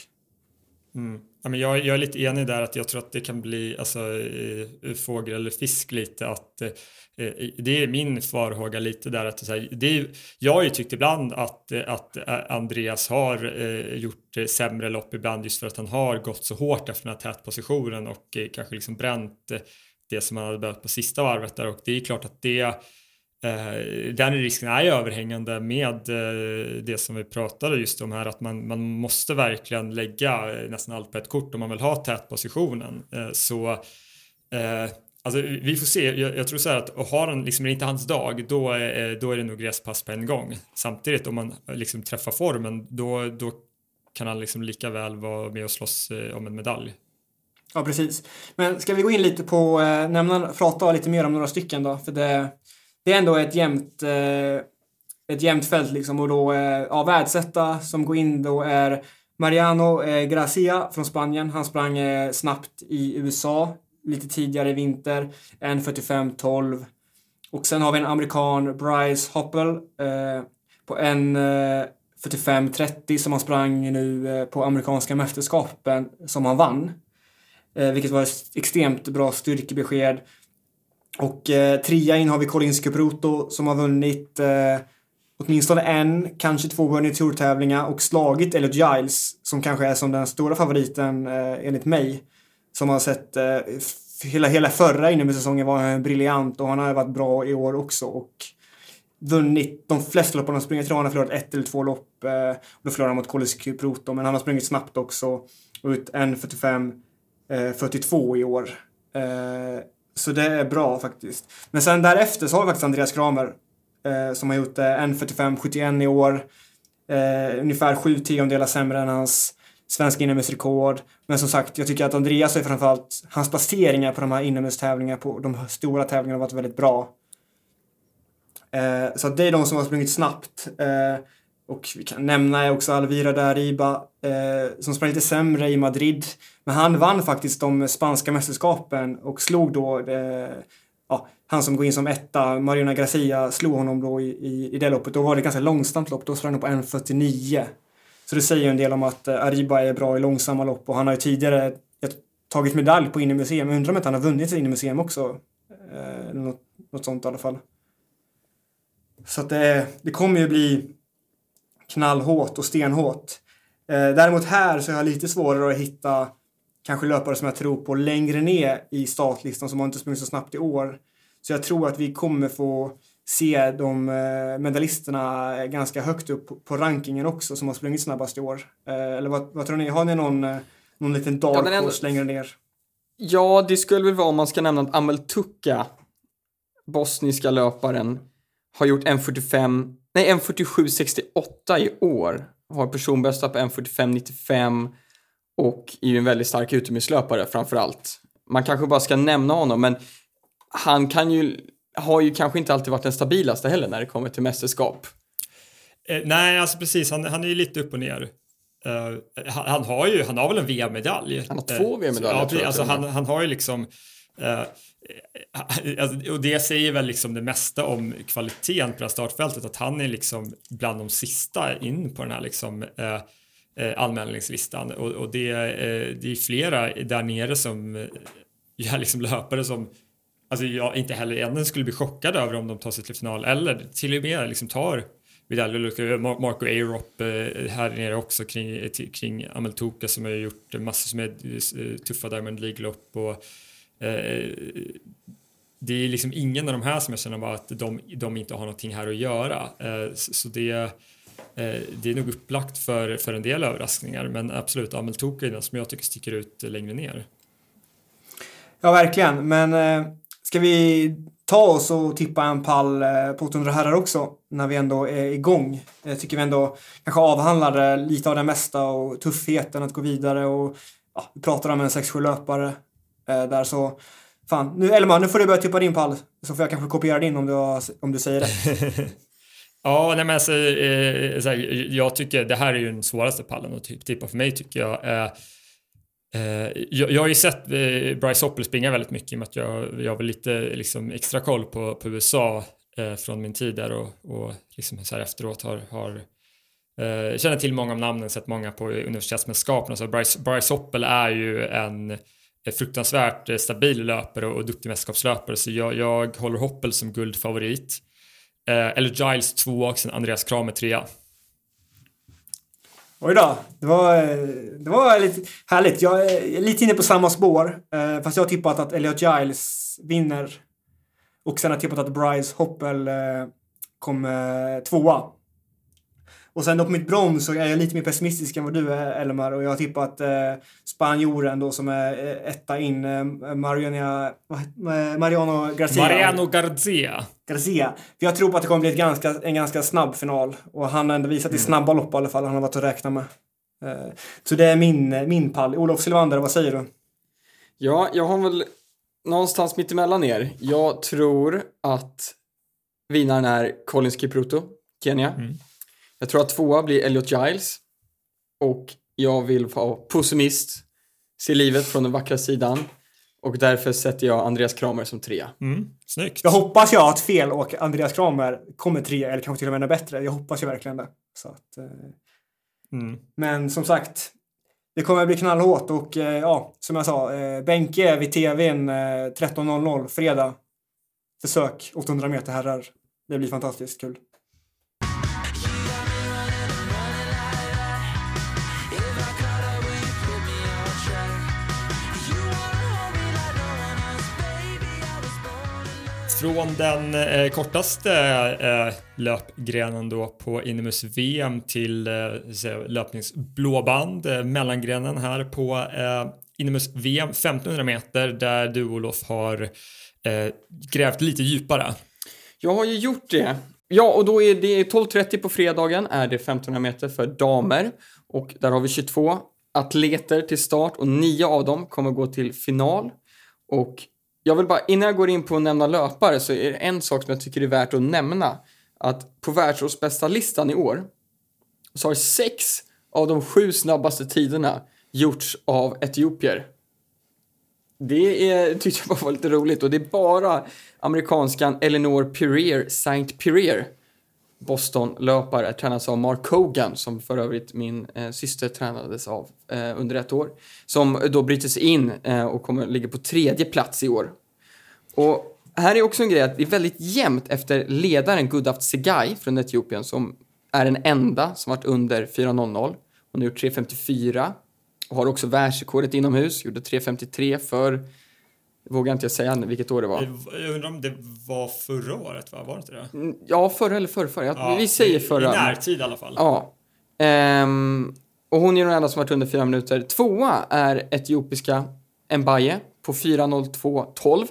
Mm. Ja, men jag, jag är lite enig där att jag tror att det kan bli alltså, eh, fågel eller fisk lite att eh, eh, det är min farhåga lite där att så här, det är, jag har ju tyckt ibland att, att Andreas har gjort sämre lopp ibland just för att han har gått så hårt efter den här tätpositionen och kanske liksom bränt det som han hade behövt på sista varvet där och det är klart att det Eh, den risken är ju överhängande med eh, det som vi pratade just om här att man, man måste verkligen lägga eh, nästan allt på ett kort om man vill ha tätpositionen. Så alltså, vi får se, jag, jag tror så här att och har han liksom inte hans dag då, då är det nog respass på en gång. Samtidigt om man liksom träffar formen då, då kan han liksom lika väl vara med och slåss om en medalj. Ja, precis. Men ska vi gå in lite på, nämna, prata lite mer om några stycken då? För det, det är ändå ett jämnt, eh, ett jämnt fält liksom och då, eh, ja, världsetta som går in då är Mariano eh, Gracia från Spanien. Han sprang eh, snabbt i USA lite tidigare i vinter, 1.45.12. Och sen har vi en amerikan, Bryce Hoppel, eh, på 1.45,30 eh, som han sprang nu eh, på amerikanska mästerskapen som han vann. Eh, vilket var ett extremt bra styrkebesked. Och eh, trea in har vi Colin Scupruto som har vunnit eh, åtminstone en, kanske två Werners tourtävlingar och slagit Elliot Giles som kanske är som den stora favoriten eh, enligt mig. Som har sett eh, hela, hela förra inomhussäsongen var han briljant och han har varit bra i år också och vunnit de flesta loppen han sprungit. Jag tror han har förlorat ett eller två lopp. Eh, och då förlorade han mot Colin Scupruto men han har sprungit snabbt också och ut 1.45 eh, 42 i år. Eh, så det är bra faktiskt. Men sen därefter så har vi faktiskt Andreas Kramer eh, som har gjort eh, 1.45,71 i år. Eh, ungefär sju tiondelar sämre än hans svenska inomhusrekord. Men som sagt, jag tycker att Andreas är framförallt hans placeringar på de här inomhustävlingarna, på de stora tävlingarna har varit väldigt bra. Eh, så att det är de som har sprungit snabbt. Eh, och vi kan nämna också Alvira Dariba eh, som sprang lite sämre i Madrid. Men han vann faktiskt de spanska mästerskapen och slog då eh, ja, han som går in som etta, Mariona Gracia, slog honom då i, i, i det loppet. Då var det ett ganska långsamt lopp, då sprang han på 1.49. Så det säger ju en del om att eh, Ariba är bra i långsamma lopp och han har ju tidigare tagit medalj på innemuseum. Undrar om inte han har vunnit ett innemuseum också. Eh, något, något sånt i alla fall. Så att det, det kommer ju bli knallhårt och stenhårt. Eh, däremot här så är jag lite svårare att hitta kanske löpare som jag tror på längre ner i startlistan som har inte sprungit så snabbt i år. Så jag tror att vi kommer få se de eh, medalisterna ganska högt upp på, rankingen också som har sprungit snabbast i år. Eh, eller vad, vad tror ni? Har ni någon, någon liten dark Ja, horse längre ner? Ja, det skulle väl vara om man ska nämna att Amel Tukka, bosniska löparen, har gjort 1.45, nej 1.47.68 i år. Har personbästa på 1.45.95 och är ju en väldigt stark utomhuslöpare framför allt. Man kanske bara ska nämna honom, men han kan ju har ju kanske inte alltid varit den stabilaste heller när det kommer till mästerskap. Eh, nej, alltså precis. Han, han är ju lite upp och ner. Uh, han, han, har ju, han har väl en VM-medalj. Han har två VM-medaljer. Uh, ja, alltså han, han har ju liksom Eh, alltså, och det säger väl liksom det mesta om kvaliteten på det här startfältet att han är liksom bland de sista in på den här liksom eh, eh, anmälningslistan. Och, och det, eh, det är flera där nere som är liksom löpare som Alltså jag inte heller ännu skulle bli chockad över om de tar sig till final. Eller till och med liksom tar Vidal Marco Aerop eh, här nere också kring, kring Amel Toka som har gjort massor med tuffa Diamond League-lopp och Eh, det är liksom ingen av de här som jag känner bara att de, de inte har någonting här att göra. Eh, så det, eh, det är nog upplagt för, för en del överraskningar men absolut Amel Toka är den som jag tycker sticker ut längre ner. Ja, verkligen. Men eh, ska vi ta oss och tippa en pall eh, på 800 herrar också när vi ändå är igång. Jag tycker vi ändå kanske avhandlar eh, lite av det mesta och tuffheten att gå vidare och ja, vi pratar om en 6-7 löpare Eh, där så fan, nu Elmar, nu får du börja tippa din pall så får jag kanske kopiera din om du, har, om du säger det. ja, nej men alltså, eh, jag tycker det här är ju den svåraste pallen att typ tippa för mig tycker jag. Eh, Eh, jag, jag, har ju sett eh, Bryce Hopple springa väldigt mycket i och med att jag, jag har lite liksom, extra koll på, på USA eh, från min tid där och, och liksom så här efteråt har, har eh, känner till många av namnen, sett många på universitetsmästerskapen. Så Bryce, Bryce Hopple är ju en fruktansvärt eh, stabil löpare och, duktig mästerskapslöpare så jag, jag håller Hoppel som guldfavorit. Eh, eller Giles tvåa och sen Andreas Kramer trea. Oj då, det var, eh, det var lite härligt. Jag är lite inne på samma spår. Eh, fast jag har tippat att Elliot Giles vinner. Och sen har jag tippat att Bryce Hoppel eh, kommer tvåa. Och sen då på mitt brons så är jag lite mer pessimistisk än vad du är Elmar och jag har tippat eh, spanjoren då som är eh, etta in, eh, Mariano, Mariano Garcia. Mariano Garcia. Garcia. För jag tror på att det kommer bli ett ganska, en ganska snabb final och han har ändå visat mm. i snabba lopp i alla fall, han har varit att räkna med. Eh, så det är min, min pall. Olof Silvander, vad säger du? Ja, jag har väl någonstans mittemellan er. Jag tror att vinnaren är Collins Kipruto, Kenya. Mm. Jag tror att tvåa blir Elliot Giles. Och jag vill vara pessimist, se livet från den vackra sidan. Och därför sätter jag Andreas Kramer som trea. Mm, snyggt. Jag hoppas jag haft fel och Andreas Kramer kommer trea eller kanske till och med ännu bättre. Jag hoppas ju verkligen det. Så att, eh... mm. Men som sagt, det kommer att bli knallhårt och eh, ja, som jag sa, eh, Benke vid tvn eh, 13.00 fredag. Försök 800 meter herrar. Det blir fantastiskt kul. Från den eh, kortaste eh, löpgrenen då på Inimus VM till eh, löpningsblåband, eh, mellangrenen här på eh, Inimus VM 1500 meter där du Olof har eh, grävt lite djupare. Jag har ju gjort det. Ja, och då är det 12.30 på fredagen är det 1500 meter för damer och där har vi 22 atleter till start och nio av dem kommer gå till final och jag vill bara, innan jag går in på att nämna löpare så är det en sak som jag tycker är värt att nämna. Att på världsårsbästa-listan i år så har sex av de sju snabbaste tiderna gjorts av etiopier. Det är, tyckte jag bara var lite roligt och det är bara amerikanskan Eleanor Perrier, Saint Perrier, Boston-löpare, tränas av Mark Hogan som för övrigt min eh, syster tränades av eh, under ett år. Som då bryter sig in eh, och kommer ligga på tredje plats i år. Och här är också en grej att det är väldigt jämnt efter ledaren Gudaft Segai från Etiopien som är den enda som varit under 4.00. Hon har gjort 3.54 och har också världsrekordet inomhus. Gjorde 3.53 för vågar inte jag säga vilket år det var. Jag undrar om det var förra året, va? Var det inte det? Mm, ja, förra eller förra, förra. Ja, vi säger förra. I närtid i alla fall. Ja. Ehm, och hon är den enda som varit under fyra minuter. Tvåa är etiopiska Mbaye på 4.02.12.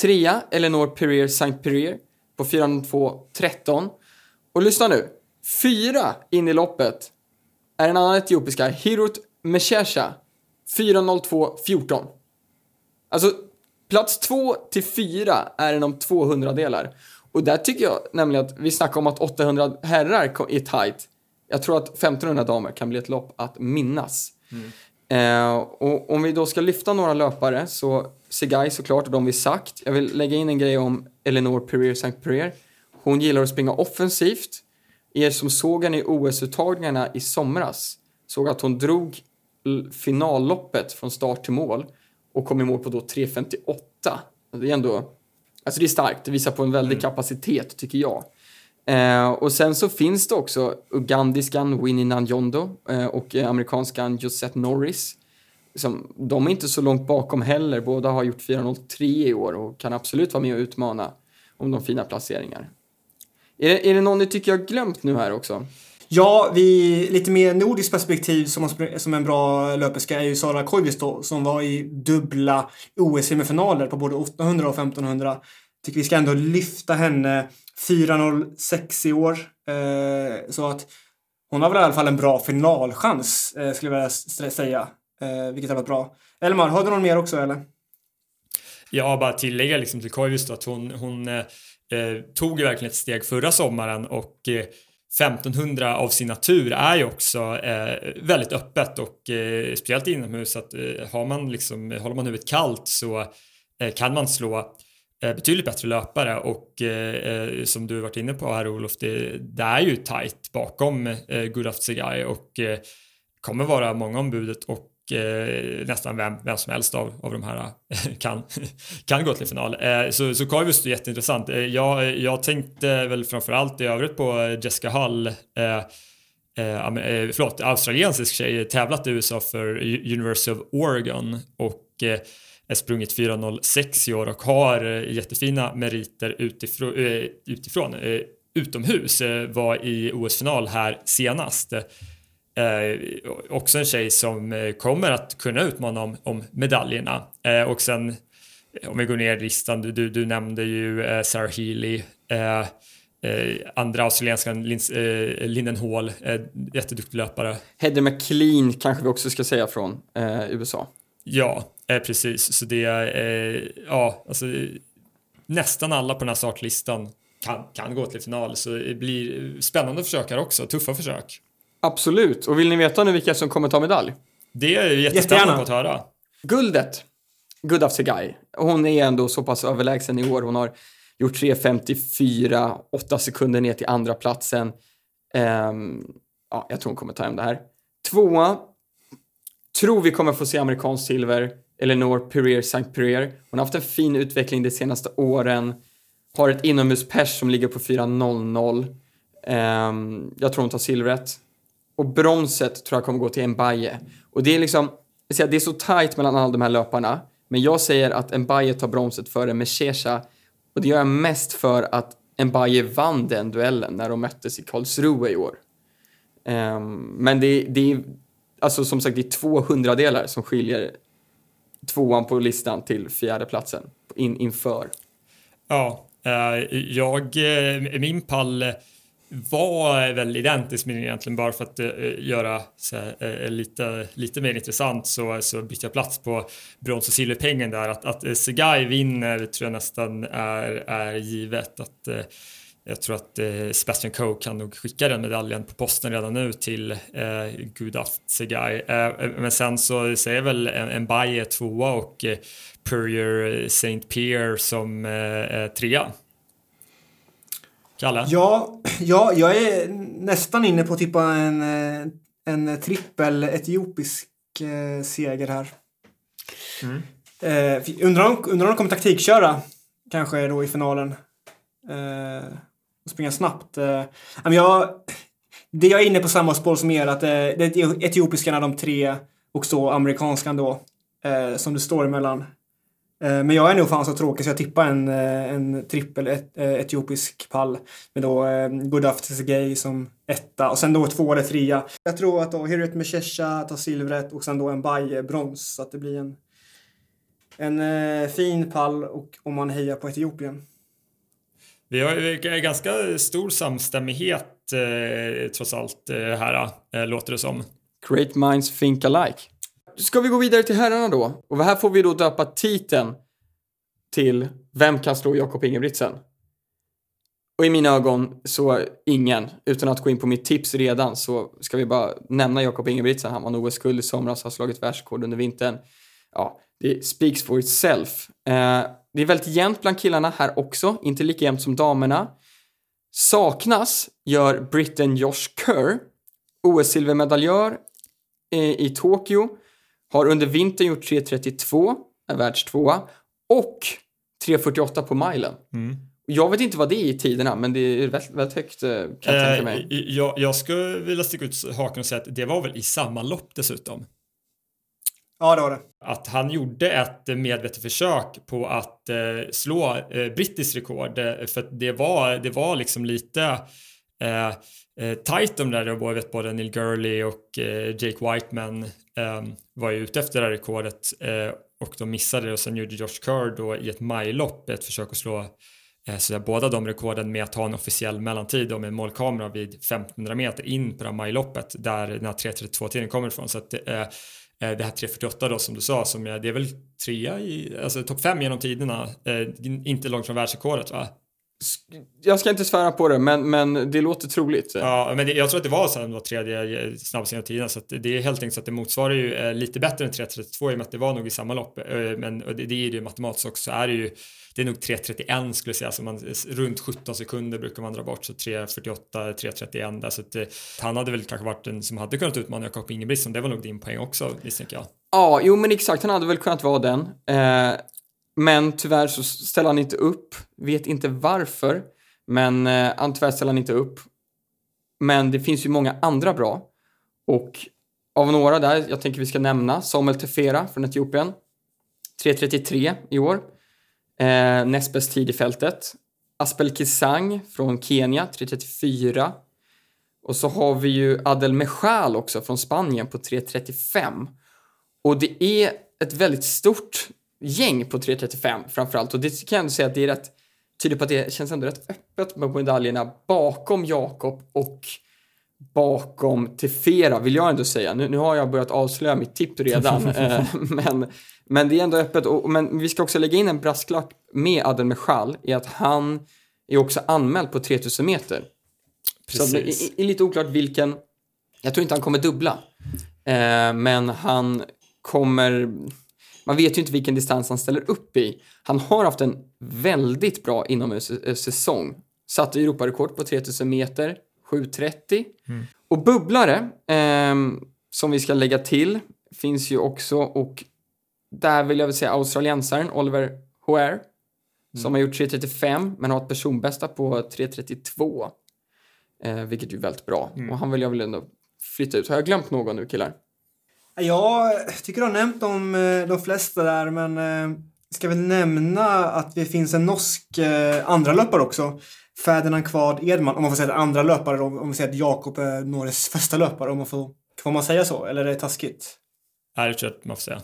Trea, Eleanor Perrier Saint Perrier på 4.02.13. Och lyssna nu. Fyra in i loppet är en annan etiopiska, Hirut Meshesha, 4.02.14. Alltså, Plats två till fyra är inom 200 delar. Och där tycker jag nämligen att vi snackar om att 800 herrar är tight. Jag tror att 1500 damer kan bli ett lopp att minnas. Eh, och om vi då ska lyfta några löpare så Segai såklart, och de vi sagt. Jag vill lägga in en grej om Eleanor Perrier St. Perrier. Hon gillar att springa offensivt. Er som såg henne i OS-uttagningarna i somras såg att hon drog finalloppet från start till mål och kom i mål på då 3.58. Det är ändå, alltså det är starkt, det visar på en väldig kapacitet tycker jag. Eh, och sen så finns det också ugandiskan Winnie Nanjondo eh, och eh, amerikanskan Josette Norris. Som, de är inte så långt bakom heller, båda har gjort 4.03 i år och kan absolut vara med och utmana om de fina placeringar. Är det, är det någon ni tycker jag har glömt nu här också? Ja, vi, lite mer nordiskt perspektiv som, som en bra löperska är ju Sara Koivisto som var i dubbla OS-semifinaler på både 800 och 1500. Tycker vi ska ändå lyfta henne 4.06 i år. Eh, så att hon har väl i alla fall en bra finalchans eh, skulle jag vilja säga. Eh, vilket har varit bra. Elmar, har du någon mer också eller? Ja, bara tillägga liksom till Koivisto att hon, hon eh, eh tog ju verkligen ett steg förra sommaren och eh, 1500 av sin natur är ju också eh, väldigt öppet och eh, speciellt inomhus. Att eh, har man liksom, håller man huvudet kallt så eh, kan man slå eh, betydligt bättre löpare. Och eh, eh, som du varit inne på här Olof, det, det är ju tight bakom eh, Gudaf Tsegai och eh, kommer vara många ombudet och eh, nästan vem, vem som helst av, av de här eh, kan, kan gå till final. Eh, så, så Koivisto är jätteintressant. Eh, jag, jag tänkte väl framförallt i övrigt på Jessica Hull eh, eh, eh, förlåt, australiensisk tjej, tävlat i USA för University of Oregon och eh, är sprungit 4.06 i år och har eh, jättefina meriter utifrån, eh, utifrån eh, utomhus. Eh, var i OS-final här senast. Eh, också en tjej som eh, kommer att kunna utmana om, om medaljerna. Eh, och sen eh, om vi går ner i listan, du, du, du nämnde ju eh, Sarah Healy, eh, andra australienskan Lins, eh, Linden Hall, jätteduktig löpare. Heather McLean kanske vi också ska säga från USA. Ja, precis. Så det är, ja, alltså nästan alla på den här startlistan kan, kan gå till final. Så det blir spännande försök här också, tuffa försök. Absolut, och vill ni veta nu vilka som kommer ta medalj? Det är ju jättespännande att höra. Guldet, Gudaf Segai. Hon är ändå så pass överlägsen i år. Hon har gjort 3.54, 8 sekunder ner till andra platsen. Ehm, ja, jag tror hon kommer ta hem det här. Tvåa, tror vi kommer få se amerikansk silver. Eleanor Perrier St. Perrier. Hon har haft en fin utveckling de senaste åren. Har ett inomhuspers som ligger på 4.00. Ehm, jag tror hon tar silvret. Och bronset tror jag kommer gå till Mbaye. Och det är liksom, jag säger, det är så tajt mellan alla de här löparna. Men jag säger att Mbaye tar bronset före Meshesha. Och det gör jag mest för att Mbaye vann den duellen när de möttes i Karlsruhe i år. Um, men det, det är, alltså som sagt, det är 200 delar som skiljer tvåan på listan till fjärde platsen in, inför. Ja, eh, jag, eh, min pall var eh, väl identisk med egentligen bara för att eh, göra så här, eh, lite, lite mer intressant så, så bytte jag plats på brons och silverpengen där. Att, att Segai vinner tror jag nästan är, är givet. Att, jag tror att eh, Sebastian Coe kan nog skicka den medaljen på posten redan nu till eh, Gudaf Segai. Eh, men sen så säger väl en, en Baye tvåa och eh, Purrier St. Pierre som eh, trea. Kalle? Ja, ja, jag är nästan inne på att tippa en, en trippel etiopisk eh, seger här. Eh, undrar, om, undrar om de kommer taktikköra kanske då i finalen. Eh, och springa snabbt. Eh, jag, det jag är inne på samma spår som er, att eh, det är etiopiskan är de tre och så amerikanskan då. Eh, som det står emellan. Eh, Men jag är nog fan så tråkig så jag tippar en, eh, en trippel et, eh, etiopisk pall. Med då eh, Godaf Tsegay som etta och sen då två eller trea. Jag tror att då Hirit Meshesha tar silvret och sen då en Baye brons. Så att det blir en, en fin pall och om man hejar på Etiopien. Vi har ganska stor samstämmighet eh, trots allt eh, här, eh, låter det som. Great minds think alike. Ska vi gå vidare till herrarna då? Och här får vi då döpa titeln till vem kan slå Jakob Ingebrigtsen? Och i mina ögon så ingen. Utan att gå in på mitt tips redan så ska vi bara nämna Jakob Ingebrigtsen. Han vann OS-guld i somras, har slagit världsrekord under vintern. Ja, det speaks for itself. Eh, det är väldigt jämnt bland killarna här också, inte lika jämnt som damerna. Saknas gör britten Josh Kerr, OS-silvermedaljör eh, i Tokyo, har under vintern gjort 3.32, är världstvåa, och 3.48 på milen. Mm. Jag vet inte vad det är i tiderna, men det är väldigt, väldigt högt eh, kan jag tänka mig. Eh, jag, jag skulle vilja sticka ut haken och säga att det var väl i samma lopp dessutom. Ja, det var det. Att han gjorde ett medvetet försök på att eh, slå eh, brittiskt rekord. Eh, för att det var, det var liksom lite eh, eh, tight det där. Jag vet både Neil Gurley och eh, Jake Whiteman eh, var ju ute efter det här rekordet eh, och de missade det och sen gjorde Josh Kerr då i ett majlopp ett försök att slå eh, så båda de rekorden med att ha en officiell mellantid och med en målkamera vid 1500 meter in på det här majloppet där den här 3.32-tiden kommer ifrån. Så att eh, eh det här 3.48 då som du sa, som är, det är väl trea i, alltså topp fem genom tiderna, eh, inte långt från världsrekordet va? Jag ska inte svära på det, men, men det låter troligt. Ja, men det, jag tror att det var så här, var tredje snabbast genom tiderna, så det är helt enkelt så att det motsvarar ju eh, lite bättre än 3.32 i och med att det var nog i samma lopp, eh, men det, det är ju matematiskt också, så är det ju det är nog 3.31 skulle jag säga, så man, runt 17 sekunder brukar man dra bort, så 3.48, 3.31 där, så att, eh, han hade väl kanske varit den som hade kunnat utmana Jakob Ingebrigtsen, det var nog din poäng också, misstänker jag. Ja, jo men exakt, han hade väl kunnat vara den. Eh, men tyvärr så ställer han inte upp, vet inte varför, men eh, han tyvärr ställer han inte upp. Men det finns ju många andra bra. Och av några där, jag tänker vi ska nämna Samuel Tefera från Etiopien. 3.33 i år. Eh, näst bäst tid i fältet. Aspel Kisang från Kenya, 3.34. Och så har vi ju Adel Mechal också från Spanien på 3.35. Och det är ett väldigt stort gäng på 3.35 framförallt. Och det kan jag ändå säga att det är rätt tydligt på att det känns ändå rätt öppet med medaljerna bakom Jakob och bakom Tefera vill jag ändå säga. Nu, nu har jag börjat avslöja mitt tipp redan. eh, men, men det är ändå öppet. Och, men vi ska också lägga in en brasklapp med Adel Mechal i att han är också anmäld på 3000 meter. Precis. Så det är, är lite oklart vilken. Jag tror inte han kommer dubbla. Eh, men han kommer... Man vet ju inte vilken distans han ställer upp i. Han har haft en väldigt bra inomhussäsong. Satte Europarekord på 3000 meter, 7.30. Mm. Och bubblare, eh, som vi ska lägga till, finns ju också och där vill jag väl säga australiensaren Oliver Hoare som har gjort 3.35 men har ett personbästa på 3.32. Eh, vilket är väldigt bra. Och han vill jag väl ändå flytta ut. Har jag glömt någon nu killar? Jag tycker du har nämnt de, eh, de flesta där, men eh, ska väl nämna att det finns en norsk eh, andra löpare också. Ferdinand Kvard Edman, om man får säga andra löpare, om, om vi säger att Jakob är Norges första löpare, om man får, får man säga så? Eller är det taskigt? Nej, det tror jag att man får säga.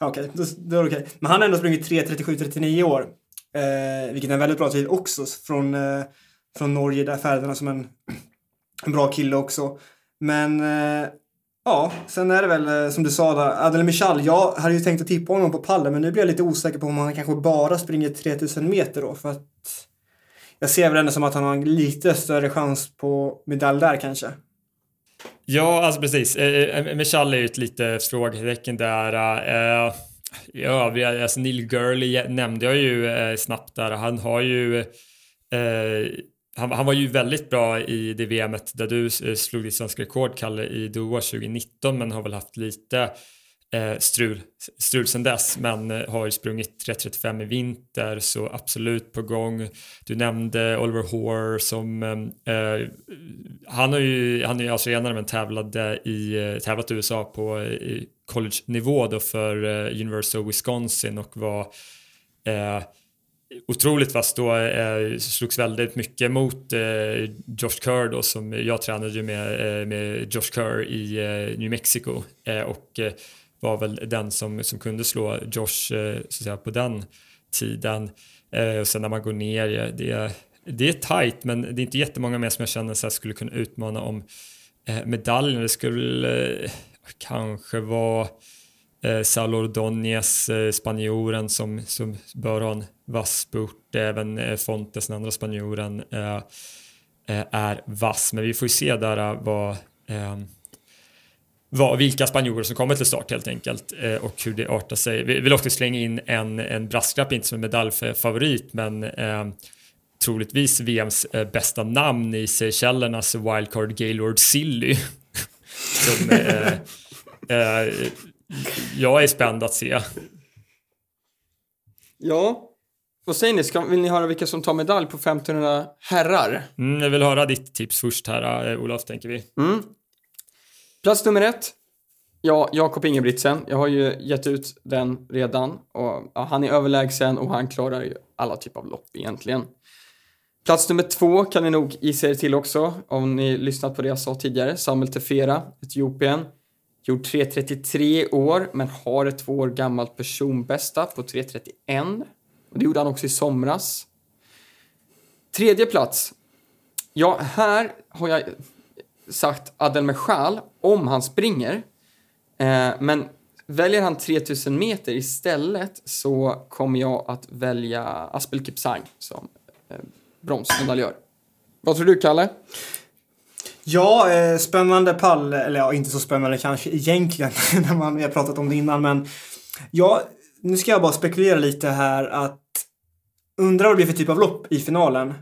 Ja, Okej, då, då är det okej. Men han har ändå sprungit 3.37-39 i år. Eh, vilket är en väldigt bra tid också från, eh, från Norge, där Ferdinand som en, en bra kille också. Men eh, ja, sen är det väl eh, som du sa där, Adel Michal. Jag hade ju tänkt att tippa honom på pallen, men nu blir jag lite osäker på om han kanske bara springer 3000 meter då. För att jag ser väl ändå som att han har en lite större chans på medalj där kanske. Ja, alltså precis. Eh, eh, eh Michal är ju ett lite frågetecken där. Eh, ja, vi- alltså Neil Gurley nämnde jag ju eh, snabbt där. Han har ju eh, han, han var ju väldigt bra i det VMet där du eh, slog ditt svenska rekord, Kalle, i Doha 2019 men har väl haft lite eh, strul, strul sen dess men eh, har ju sprungit 3.35 i vinter så absolut på gång. Du nämnde Oliver Hoare som eh, eh han har ju, han är ju alltså australienare men tävlade i, tävlat i USA på college-nivå då för eh, University of Wisconsin och var eh, otroligt vass då, eh, slogs väldigt mycket mot eh, Josh Kerr då som jag tränade ju med, eh, med Josh Kerr i eh, New Mexico eh, och eh, var väl den som, som kunde slå Josh eh, så att säga, på den tiden. Eh, och sen när man går ner, det, det är tight men det är inte jättemånga mer som jag känner så här skulle kunna utmana om eh, medaljen. Det skulle eh, kanske vara eh, Salor Donjes, eh, spanjoren som, som bör ha en vass spurt, även eh, Fontes, den andra spanjoren, eh, eh, är vass. Men vi får ju se där vad, ehm, vad, vilka spanjorer som kommer till start helt enkelt och hur det artar sig. Vi vill också slänga in en, en brasklapp, inte som en medaljfavorit, men ehm, troligtvis VMs bästa namn i Seychellernas wildcard Gaylord Silly. som, eh, eh, jag är spänd att se. Ja. Vad säger ni? Ska, vill ni höra vilka som tar medalj på 1500 herrar? Mm, jag vill höra ditt tips först här, eh, Olof, tänker vi. Mm. Plats nummer ett. Ja, Jakob Ingebrigtsen. Jag har ju gett ut den redan. Och, ja, han är överlägsen och han klarar ju alla typer av lopp egentligen. Plats nummer två kan ni nog gissa er till också, om ni lyssnat på det jag sa tidigare. Samuel Tefera, Etiopien. Gjort 3.33 år, men har ett två år gammalt personbästa på 3.31. Och det gjorde han också i somras. Tredje plats. Ja, här har jag sagt Adel Mechal om han springer. Eh, men väljer han 3000 meter istället så kommer jag att välja Aspel Kipsang som eh, bronsmedaljör. Vad tror du, Kalle? Ja, eh, spännande pall. Eller ja, inte så spännande kanske egentligen när man vi har pratat om det innan. Men jag nu ska jag bara spekulera lite här att undrar vad det blir för typ av lopp i finalen.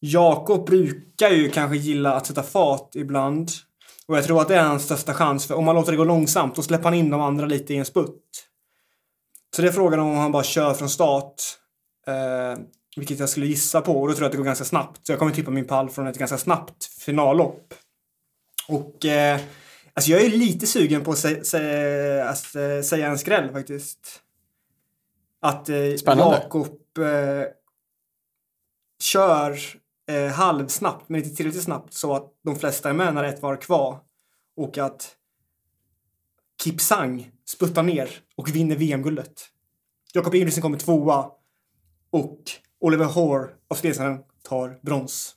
Jakob brukar ju kanske gilla att sätta fart ibland. Och jag tror att det är hans största chans. För om man låter det gå långsamt, då släpper han in de andra lite i en sputt. Så det är frågan om han bara kör från start. Eh, vilket jag skulle gissa på. Och då tror jag att det går ganska snabbt. Så jag kommer tippa min pall från ett ganska snabbt finallopp. Och eh, alltså jag är lite sugen på att, sä sä att äh, säga en skräll faktiskt. Att eh, Jakob eh, kör eh, halvsnabbt, men inte tillräckligt snabbt så att de flesta är med när ett var kvar. Och att Kipsang sputtar ner och vinner VM-guldet. Jakob Ingebrigtsen kommer tvåa och Oliver Hoare, australiensaren, tar brons.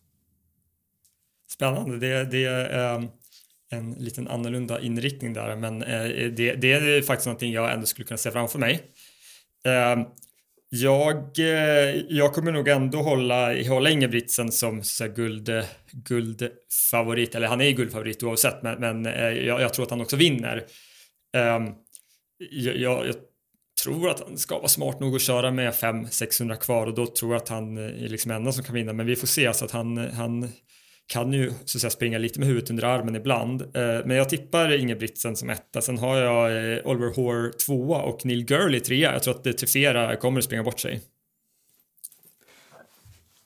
Spännande. Det, det är eh, en liten annorlunda inriktning där, men eh, det, det, är faktiskt någonting jag ändå skulle kunna se framför mig. Eh, jag, eh, jag kommer nog ändå hålla, hålla Ingebrigtsen som så här, guld, guldfavorit, eller han är ju guldfavorit oavsett, men, men eh, jag, jag, tror att han också vinner. Ehm, jag, jag, tror att han ska vara smart nog att köra med 500-600 kvar och då tror jag att han eh, är liksom enda som kan vinna, men vi får se. Så att han, han kan ju så att säga springa lite med huvudet under armen ibland. Eh, men jag tippar Ingebrigtsen som etta. Sen har jag eh, Oliver Hoare tvåa och Neil Gurley trea. Jag tror att Tefera kommer att springa bort sig.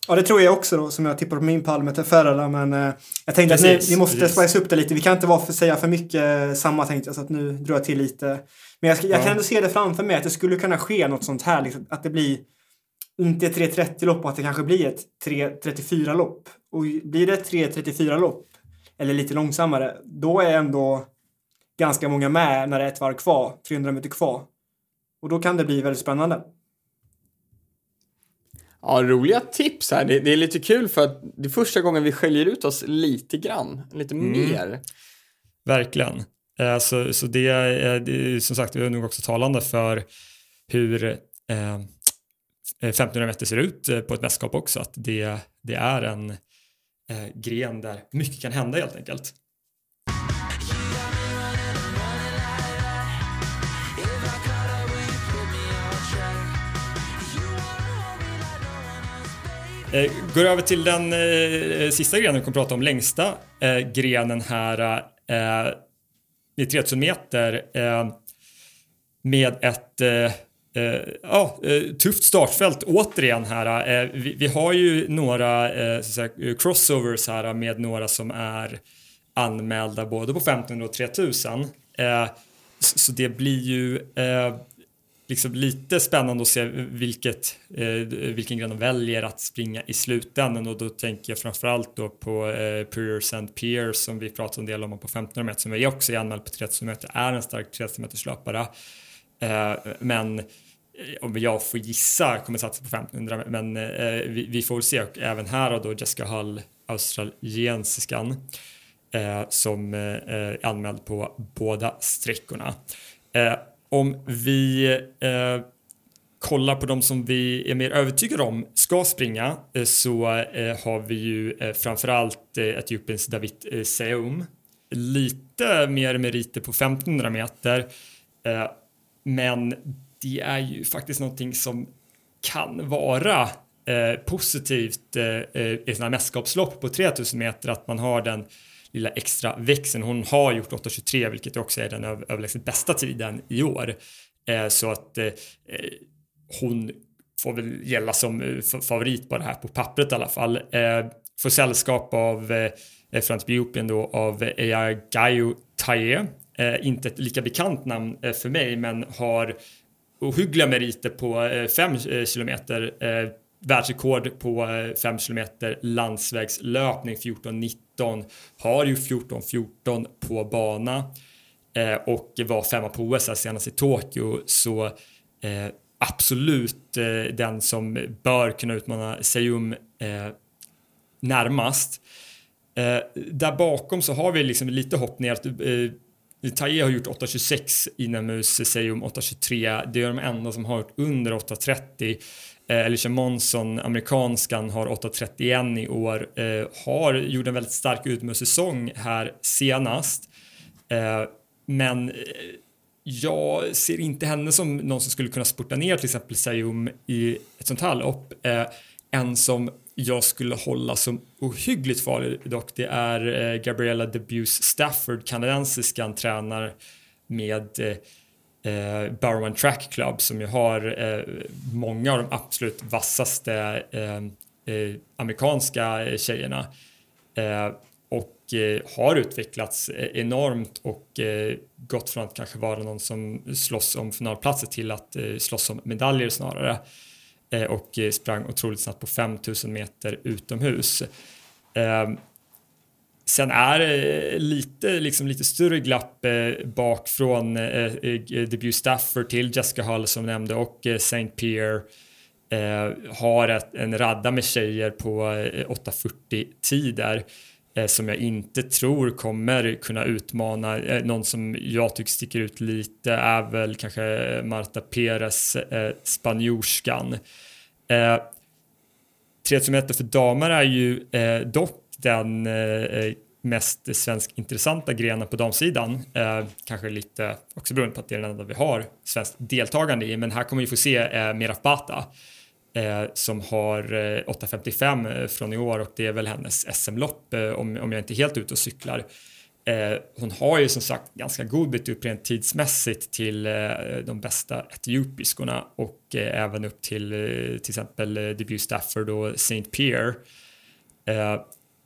Ja, det tror jag också då, som jag tippar på min pall med Teferrala, men eh, jag tänkte precis, att nu, vi måste spice upp det lite. Vi kan inte vara för, säga för mycket samma tänkte jag, så att nu drar jag till lite. Men jag, jag ja. kan ändå se det framför mig, att det skulle kunna ske något sånt här, liksom, att det blir inte ett 3.30-lopp, att det kanske blir ett 3.34-lopp. Och blir det ett 3.34-lopp, eller lite långsammare, då är ändå ganska många med när det är ett varv kvar, 300 meter kvar. Och då kan det bli väldigt spännande. Ja, roliga tips här. Det, det, är lite kul för att det är första gången vi skiljer ut oss lite grann, lite mm. mer. Verkligen. Eh, så, så det, är, det är som sagt, det är nog också talande för hur eh, 1500 meter ser ut eh, på ett mästerskap också, att det, det är en eh, gren där mycket kan hända helt enkelt. Eh, går över till den eh, sista grenen vi kommer prata om, längsta eh, grenen här eh, är 3000 meter eh, med ett eh Eh, ja, eh, tufft startfält återigen här. Eh, vi, vi, har ju några säga, crossovers här med några som är anmälda både på 1500 och 3000. Så det blir ju liksom lite spännande att se vilket, eh, vilken gren de väljer att springa i slutändan och då tänker jag framförallt då på eh, Pierce and Pierce som vi pratade en del om på 1500 meter som är också är anmäld på 3000 meter är en stark 30 meters löpare. Eh, men om jag får gissa kommer satsa på 1500 men eh, vi, vi, får väl se och även här har då Jessica Hull australiensiskan eh, som eh, är anmäld på båda sträckorna. Eh, om vi eh, kollar på de som vi är mer övertygade om ska springa eh, så eh, har vi ju eh, framförallt eh, Etiopiens David eh, Seum. Lite mer meriter på 1500 meter men det är ju faktiskt någonting som kan vara eh, positivt eh, eh, i sådana mästerskapslopp på 3000 meter att man har den lilla extra växeln. Hon har gjort 8.23 vilket också är den överlägset bästa tiden i år. så att hon får väl gälla som favorit bara här på pappret i alla fall. Eh, får sällskap av eh, från Etiopien då av Eyagayo Taye. Eh, inte ett lika bekant namn eh, för mig men har ohyggliga meriter på eh, 5 eh, kilometer. Eh, världsrekord på 5 kilometer landsvägslöpning 14.19 har ju 14.14 på bana och var femma på OS senast i Tokyo så absolut den som bör kunna utmana Seum närmast. Eh, där bakom så har vi liksom lite hopp ner eh, Taye har gjort 8.26 inomhus, Seium 8.23. Det är de enda som har gjort under 8.30. Eh, Alicia Monson, amerikanskan, har 8.31 i år. Eh, har gjort en väldigt stark utomhussäsong här senast. Eh, men eh, jag ser inte henne som någon som skulle kunna spurta ner till exempel Sayum i ett sånt här lopp. Eh, en som jag skulle hålla som ohyggligt farlig dock det är eh, Gabriella Debuse Stafford, kanadensiskan, tränar med eh, eh Barrowman Track Club som ju har eh, många av de absolut vassaste eh, eh amerikanska eh, tjejerna. Eh, och eh, har utvecklats eh, enormt och eh, gått från att kanske vara någon som slåss om finalplatser till att slåss om medaljer snarare. Eh, och sprang otroligt snabbt på 5000 meter utomhus. Ehm, sen är det lite, liksom lite större glapp eh, bak från eh, debut Stafford till Jessica Hull som nämnde och St. Pierre har en radda med tjejer på 8.40 tider Eh, som jag inte tror kommer kunna utmana. Eh, någon som jag tycker sticker ut lite är väl kanske Marta Perez, eh, spanjorskan. Eh, 3000 meter för damer är ju dock den mest svensk intressanta grenen på damsidan. Eh, kanske lite också beroende på att det är den enda vi har svenskt deltagande i, men här kommer vi få se eh, Meraf Bata Eh, som har eh, 8.55 eh, från i år och det är väl hennes SM-lopp eh, om, om jag inte är helt ute och cyklar. Eh, hon har ju som sagt ganska god bit upp rent tidsmässigt till eh, de bästa etiopiskorna och eh, även upp till till exempel debut Stafford och St. Pierre.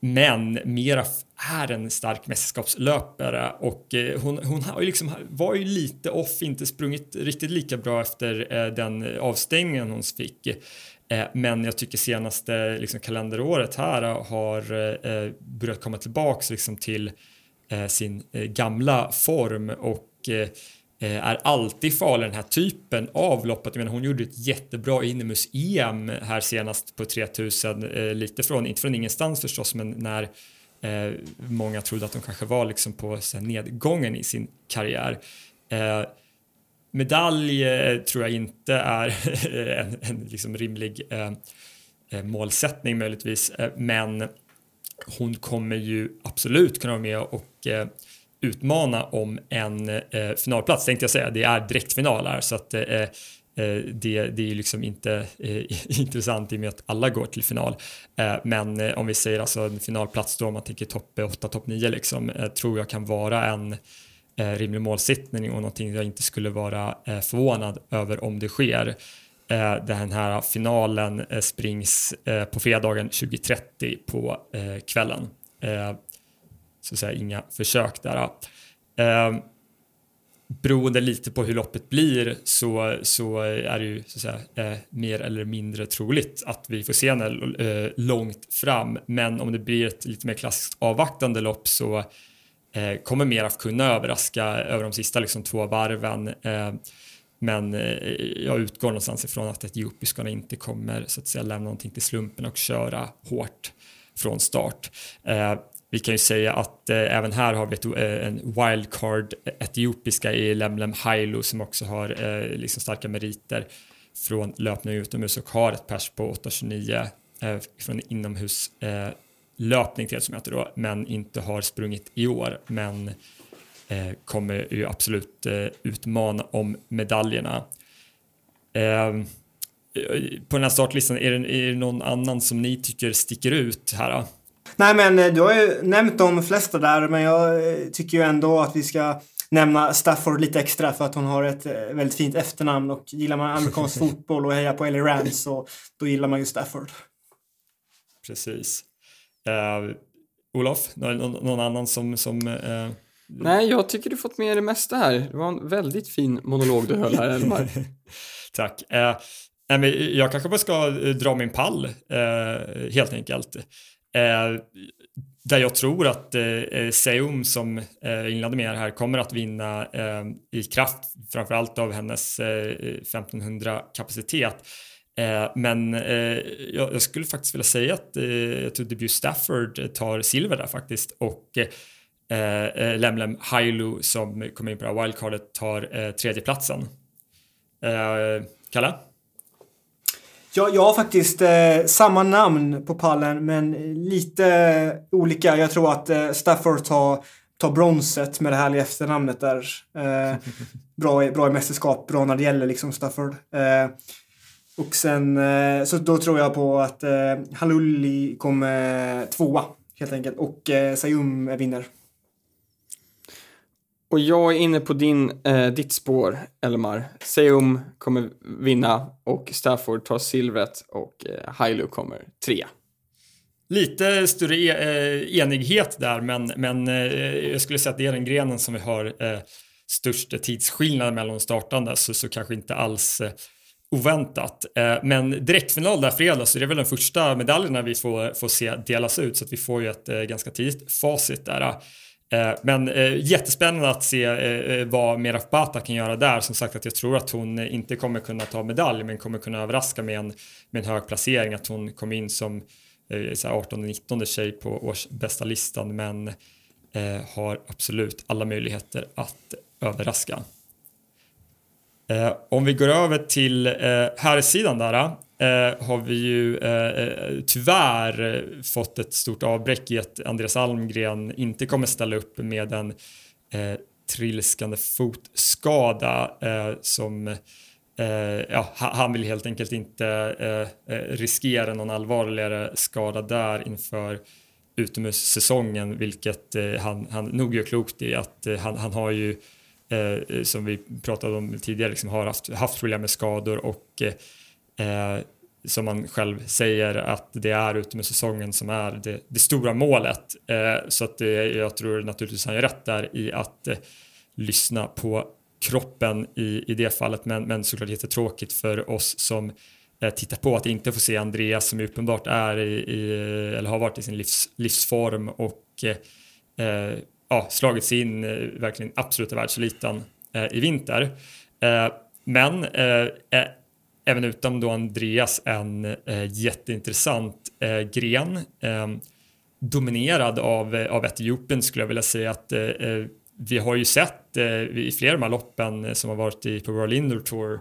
Men Mera är en stark mästerskapslöpare och eh, hon, hon har liksom, var ju lite off, inte sprungit riktigt lika bra efter eh, den avstängningen hon fick. Eh, men jag tycker senaste liksom, kalenderåret här har börjat komma tillbaks liksom, till sin gamla form och är alltid farlig den här typen av loppet. Jag menar, hon gjorde ett jättebra inomhus-EM här senast på 3000, lite från, inte från ingenstans förstås, men när Eh, många trodde att de kanske var liksom på här, nedgången i sin karriär. Eh, medalj eh, tror jag inte är en, en liksom rimlig eh, eh, målsättning möjligtvis, eh, men hon kommer ju absolut kunna vara med och eh, utmana om en eh, finalplats tänkte jag säga. Det är direktfinal här så att Eh, Eh, det, det är ju liksom inte eh, intressant i och med att alla går till final. Eh, men eh, om vi säger alltså en finalplats då, om man tänker topp eh, 8, topp 9 liksom, tror jag kan vara en rimlig målsättning och någonting jag inte skulle vara förvånad över om det sker. Den här finalen springs på fredagen 20.30 på kvällen. Så att säga inga försök där beroende lite på hur loppet blir så, så är det ju så att säga, eh, mer eller mindre troligt att vi får se henne eh, långt fram. Men om det blir ett lite mer klassiskt avvaktande lopp så eh, kommer Meraf kunna överraska över de sista liksom, två varven. Eh, men eh, jag utgår någonstans ifrån att etiopiskarna inte kommer så att säga lämna någonting till slumpen och köra hårt från start. Eh, vi kan ju säga att eh, även här har vi ett, eh, en wildcard eh, etiopiska i Lemlem Hailo som också har eh, liksom starka meriter från löpning utomhus och har ett pers på 8.29 eh, från inomhus eh, löpning till som heter då, men inte har sprungit i år. Men eh, kommer ju absolut eh, utmana om medaljerna. Ehm, eh, på den här startlistan, är det, är det någon annan som ni tycker sticker ut här? Nej, men eh, du har ju nämnt de flesta där, men jag eh, tycker ju ändå att vi ska nämna Stafford lite extra för att hon har ett eh, väldigt fint efternamn och gillar man amerikansk fotboll och hejar på Ellie Rams så då gillar man ju Stafford. Precis. Uh, Olof, någon, någon, annan som... som uh... Nej, jag tycker du fått med det mesta här. Det var en väldigt fin monolog du höll här, Elmar. Tack. Uh, jag kanske bara ska dra min pall, helt enkelt. Eh, där jag tror att eh, eh Seum som eh, inledde med här kommer att vinna eh, i kraft framförallt av hennes eh, 1500 kapacitet. Eh, men eh, jag, jag, skulle faktiskt vilja säga att eh, jag tror Debut Stafford tar silver där faktiskt och eh, eh, Lemlem Hailu som kommer in på det här wildcardet tar eh, tredjeplatsen. Eh, Kalle? Jag, jag har faktiskt eh, samma namn på pallen men lite olika. Jag tror att eh, Stafford tar, tar bronset med det härliga efternamnet där. Eh, bra, bra i mästerskap, bra när det gäller liksom Stafford. Eh, och sen eh, så då tror jag på att eh, Halulli kommer tvåa helt enkelt och eh, Sayum vinner. Och jag är inne på din, eh, ditt spår, Elmar. Seum kommer vinna och Stafford tar silvret och eh, Hailu kommer tre. Lite större e eh, enighet där, men, men eh, jag skulle säga att det är den grenen som vi har eh, störst tidsskillnad mellan de startande, så, så kanske inte alls eh, oväntat. Eh, men direktfinal där fredag så det är väl den första medaljerna vi får, får se delas ut så att vi får ju ett eh, ganska tidigt facit där. Eh, men eh, jättespännande att se eh, eh, vad Meraf Bata kan göra där. Som sagt att jag tror att hon inte kommer kunna ta medalj men kommer kunna överraska med en, med en hög placering. Att hon kom in som eh, 18-19 tjej på årsbästa listan men eh, har absolut alla möjligheter att överraska. Eh, om vi går över till eh, här sidan där eh, har vi ju eh, eh, tyvärr fått ett stort avbräck i att Andreas Almgren inte kommer ställa upp med en eh, trilskande fotskada eh, som eh, ja, han vill helt enkelt inte eh, eh, riskera någon allvarligare skada där inför utomhussäsongen vilket eh, han, han nog gör klokt i att han, han har ju som vi pratade om tidigare liksom har haft, haft problem med skador och eh, som man själv säger att det är utomhussäsongen som är det, det stora målet. Eh, så att det, jag tror naturligtvis han gör rätt där i att eh, lyssna på kroppen i, i det fallet men, men såklart jättetråkigt för oss som eh, tittar på att inte få se Andreas som uppenbart är i, i eller har varit i sin livs, livsform och eh, eh, ja, slagit sig in eh, verkligen absoluta världseliten eh, i vinter. Eh, men även utan då Andreas en eh, jätteintressant eh, gren. Eh, dominerad av, eh, av Etiopien skulle jag vilja säga att eh, eh vi har ju sett eh, i flera av de här loppen som har varit i, på World Indoor Tour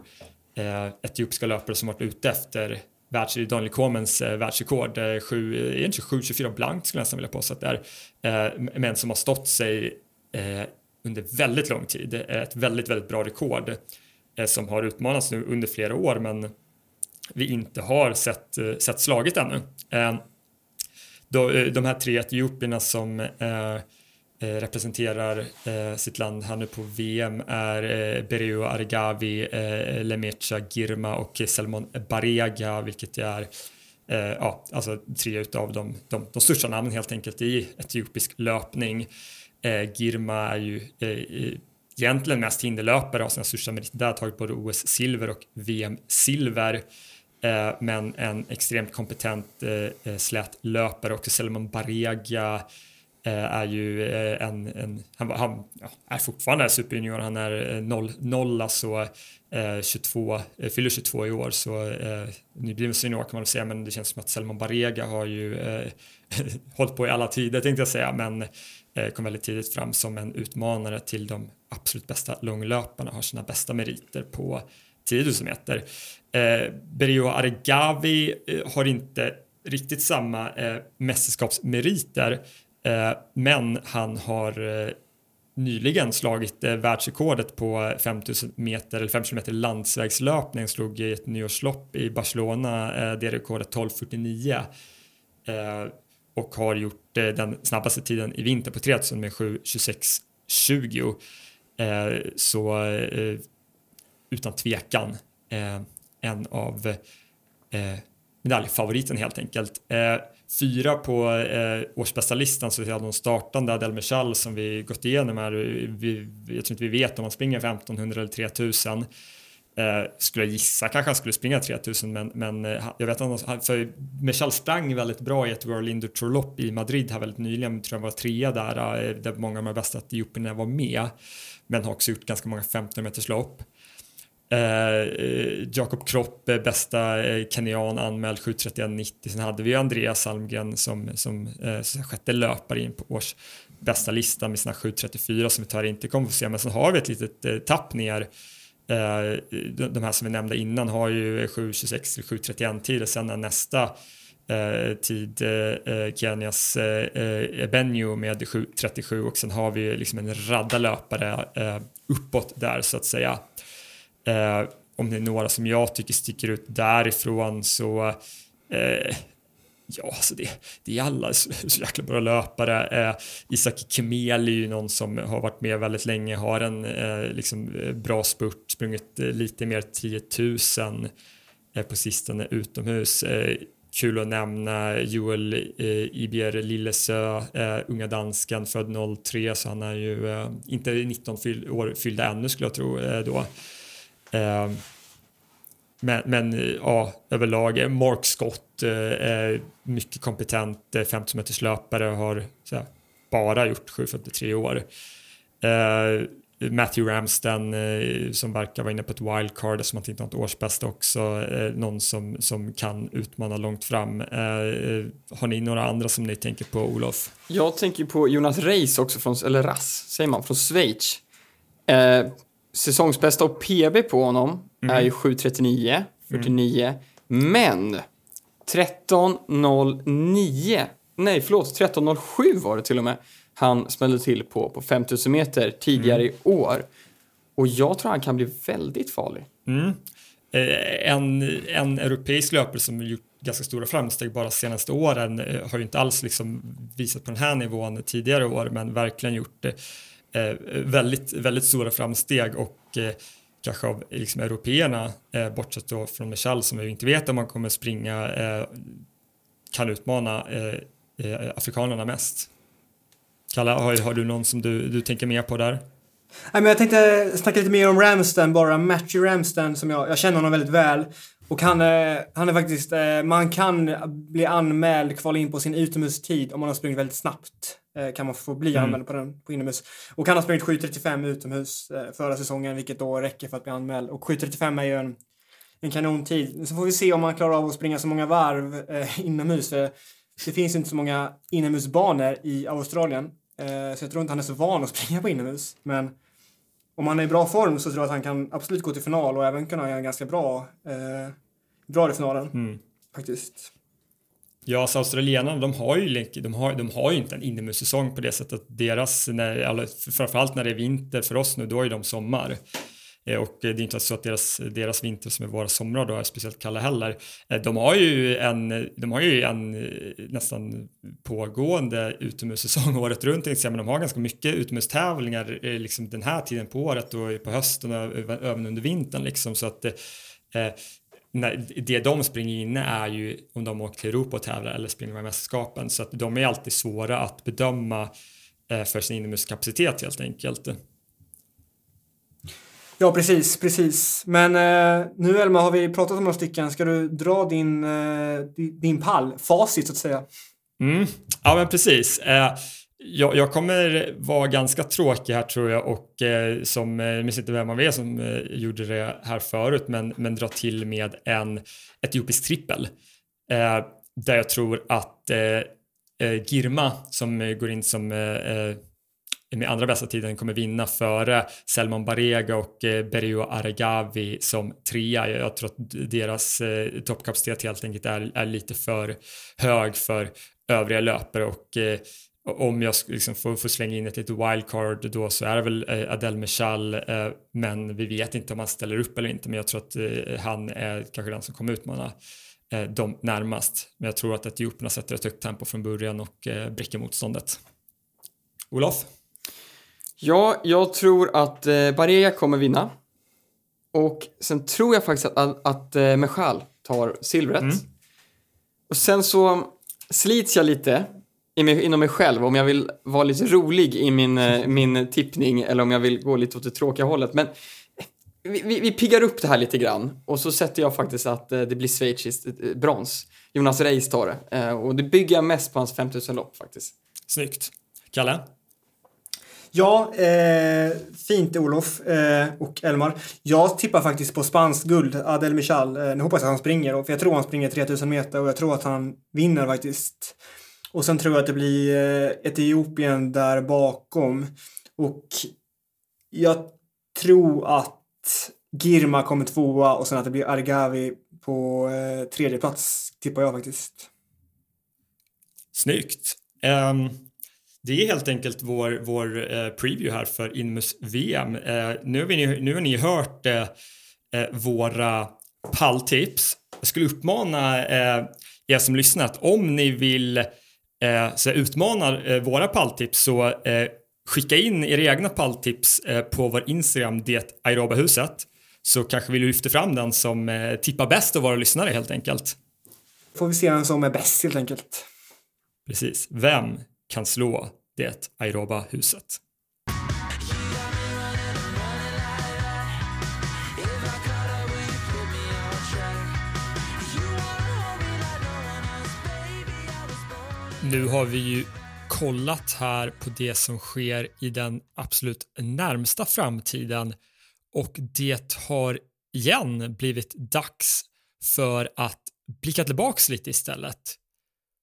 etiopiska löpare som varit ute efter världs, Daniel Komens eh, världsrekord, eh, 7.24 blankt skulle jag nästan vilja påstå att det är, eh, men som har stått sig eh, under väldigt lång tid. Ett väldigt, väldigt bra rekord. Eh, som har utmanats nu under flera år men vi inte har sett, eh, sett slaget ännu. Eh, de här tre etiopierna som representerar sitt land här nu på VM är Bereu Argavi, Lemecha Girma och Selmon Barega vilket är ja, alltså tre utav de, de, de största namnen helt enkelt i etiopisk löpning. Girma är ju egentligen mest hinderlöpare har sina största meriter där, tagit både OS-silver och VM-silver. Eh, men en extremt kompetent eh, eh, slätlöpare också, Selman Barega eh, är ju eh, en, en han, han ja, är fortfarande superjunior, han är 0, 0 alltså 22, fyller 22 i år så eh, nybliven senior kan man väl säga. Men det känns som att Selman Barega har ju hållit på i alla tider tänkte jag säga. Men Eh, kom väldigt tidigt fram som en utmanare till de absolut bästa långlöparna, har sina bästa meriter på 10 000 meter. Eh, Berio Aregavi eh, har inte riktigt samma eh, mästerskapsmeriter eh, men han har eh, nyligen slagit eh, världsrekordet på 5000 meter eller 5 km landsvägslöpning slog i ett nyårslopp i Barcelona eh, det rekordet 12.49 eh, och har gjort eh, den snabbaste tiden i vinter på 3000 med 7.26.20 eh, så eh, utan tvekan eh, en av eh, medaljfavoriten helt enkelt. Eh, fyra på eh, årsbästa listan så är de startande Adel Michal som vi gått igenom här. Vi, jag tror inte vi vet om han springer 1500 eller 3000. Eh, skulle jag gissa kanske han skulle springa 3000 men, men eh, jag vet att för sprang väldigt bra i ett World Indoor Tour lopp i Madrid här väldigt nyligen, tror jag var trea där, eh, där många av de bästa etiopierna var med. Men har också gjort ganska många 15 meters lopp. Eh, Jakob Kropp, eh, bästa eh, kenyan anmäld 7.31.90. Sen hade vi Andreas Almgren som, som eh, sjätte löpare in på års bästa lista med sina 7.34 som vi tyvärr inte kommer få se. Men sen har vi ett litet eh, tapp ner. Eh, de här som vi nämnde innan har ju 7.26 7.31 tid och sen är nästa eh, tid eh, Kenias eh, eh, eh med 7.37 och sen har vi liksom en radda löpare uppåt där så att säga. Eh, om det är några som jag tycker sticker ut därifrån så eh, Ja, alltså det, det är alla så, så jäkla bra löpare. Eh, Isak Kemel är ju någon som har varit med väldigt länge, har en eh, liksom, eh, bra spurt, sprungit eh, lite mer 10 000 eh, på sistone utomhus. Eh, kul att nämna Joel eh, Ibier Lillesö, eh, unga dansken, född 03, så han är ju eh, inte 19 fyll, år fyllda ännu skulle jag tro eh, då. Eh, men, men ja, överlag, eh, Mark Scott eh, är mycket kompetent eh, 50 meters löpare har här, bara gjort 7.53 år. Matthew Ramsden som verkar vara inne på ett wildcard som att inte har ett årsbästa också. Någon som, som kan utmana långt fram. Har ni några andra som ni tänker på Olof? Jag tänker på Jonas Reis också från, eller Rass säger man, från Schweiz säsongsbästa och PB på honom mm. är ju 7.39, 49. Mm. Men 13.09, nej förlåt, 13.07 var det till och med han smällde till på på 5000 meter tidigare mm. i år. Och jag tror han kan bli väldigt farlig. Mm. Eh, en, en europeisk löpare som gjort ganska stora framsteg bara senaste åren eh, har ju inte alls liksom visat på den här nivån tidigare år men verkligen gjort det eh, väldigt, väldigt stora framsteg och eh, kanske av liksom, européerna, eh, bortsett då från Michal som vi inte vet om man kommer springa, eh, kan utmana eh, eh, afrikanerna mest. Kalle, har, har, du någon som du, du tänker mer på där? Nej, men jag tänkte snacka lite mer om Ramsden bara. Matthew Ramsden som jag, jag känner honom väldigt väl. Och han, han är faktiskt, man kan bli anmäld, kvala in på sin utomhustid om man har sprungit väldigt snabbt. Eh, kan man få bli mm. anmäld på, den, på inomhus. Och han har sprungit 7.35 utomhus eh, förra säsongen, vilket då räcker för att bli anmäld. Och 7.35 är ju en, en kanontid. Så får vi se om man klarar av att springa så många varv eh, inomhus. Det finns inte så många inomhusbanor i Australien. Eh, så jag tror inte han är så van att springa på inomhus. Men om han är i bra form så tror jag att han kan absolut gå till final och även kunna göra en ganska bra, eh, bra i finalen. Mm. Faktiskt. Ja, så australienarna de har ju, de har, de har ju inte en inomhussäsong på det sättet. Deras, när, framförallt när det är vinter för oss nu, då är de sommar. Eh, och det är inte så att deras, deras vinter som är våra somrar då är speciellt kalla heller. Eh, de har ju en, de har ju en eh, nästan pågående utomhussäsong året runt. Men de har ganska mycket utomhustävlingar liksom den här tiden på året och på hösten och även under vintern. Liksom, så att när, det de springer inne är ju om de åker till Europa och tävlar eller springer med mästerskapen så att de är alltid svåra att bedöma eh, för sin inomhuskapacitet helt enkelt. Ja, precis, precis. Men eh, nu Elma har vi pratat om några stycken. Ska du dra din, eh, din pall, facit så att säga? Mm. Ja, men precis. Eh, jag, jag kommer vara ganska tråkig här tror jag och eh, som, jag minns inte vem man är som eh, gjorde det här förut, men, men dra till med en etiopisk trippel. Eh, där jag tror att eh, eh, Girma som eh, går in som eh, eh, med andra bästa tiden kommer vinna före Selman Barega och eh, Berio Aregawi som trea. Jag tror att deras eh, toppkapacitet helt enkelt är, är lite för hög för övriga löpare och eh, om jag liksom får, får, slänga in ett litet wildcard då så är det väl eh, Adel Mechal eh, men vi vet inte om han ställer upp eller inte men jag tror att eh, han är kanske den som kommer utmana eh, dem närmast. Men jag tror att Etiopierna sätter ett högt tempo från början och eh, bräcker motståndet. Olof? Ja, jag tror att eh, Barea kommer vinna. Och sen tror jag faktiskt att, att, att eh, Mechal tar silvret. Mm. Och sen så slits jag lite inom mig själv om jag vill vara lite rolig i min, eh, min tippning eller om jag vill gå lite åt det tråkiga hållet. Men vi, vi, vi piggar upp det här lite grann och så sätter jag faktiskt att eh, det blir schweiziskt eh, brons. Jonas Reis tar det. Eh, och det bygger jag mest på hans 5000 lopp faktiskt. Snyggt. Kalle? Ja, eh, fint Olof eh, och Elmar. Jag tippar faktiskt på spanskt guld, Adel Michal. Eh, nu hoppas jag att han springer, för jag tror han springer 3000 meter och jag tror att han vinner faktiskt. Och sen tror jag att det blir eh, Etiopien där bakom. Och jag tror att Girma kommer tvåa och sen att det blir Argavi på eh, tredje plats tippar jag faktiskt. Snyggt. Um, det är helt enkelt vår, vår eh, preview här för Inmus VM. Eh, nu, har vi, nu har ni hört eh, våra palltips. Jag skulle uppmana er som lyssnat, om ni vill så utmana våra palltips så skicka in era egna palltips på vår Instagram, det aeroba huset. Så kanske vi lyfter fram den som tippar bäst av våra lyssnare helt enkelt. Får vi se vem som är bäst helt enkelt. Precis. Vem kan slå det Airoba-huset. Nu har vi ju kollat här på det som sker i den absolut närmsta framtiden och det har igen blivit dags för att blicka tillbaks lite istället.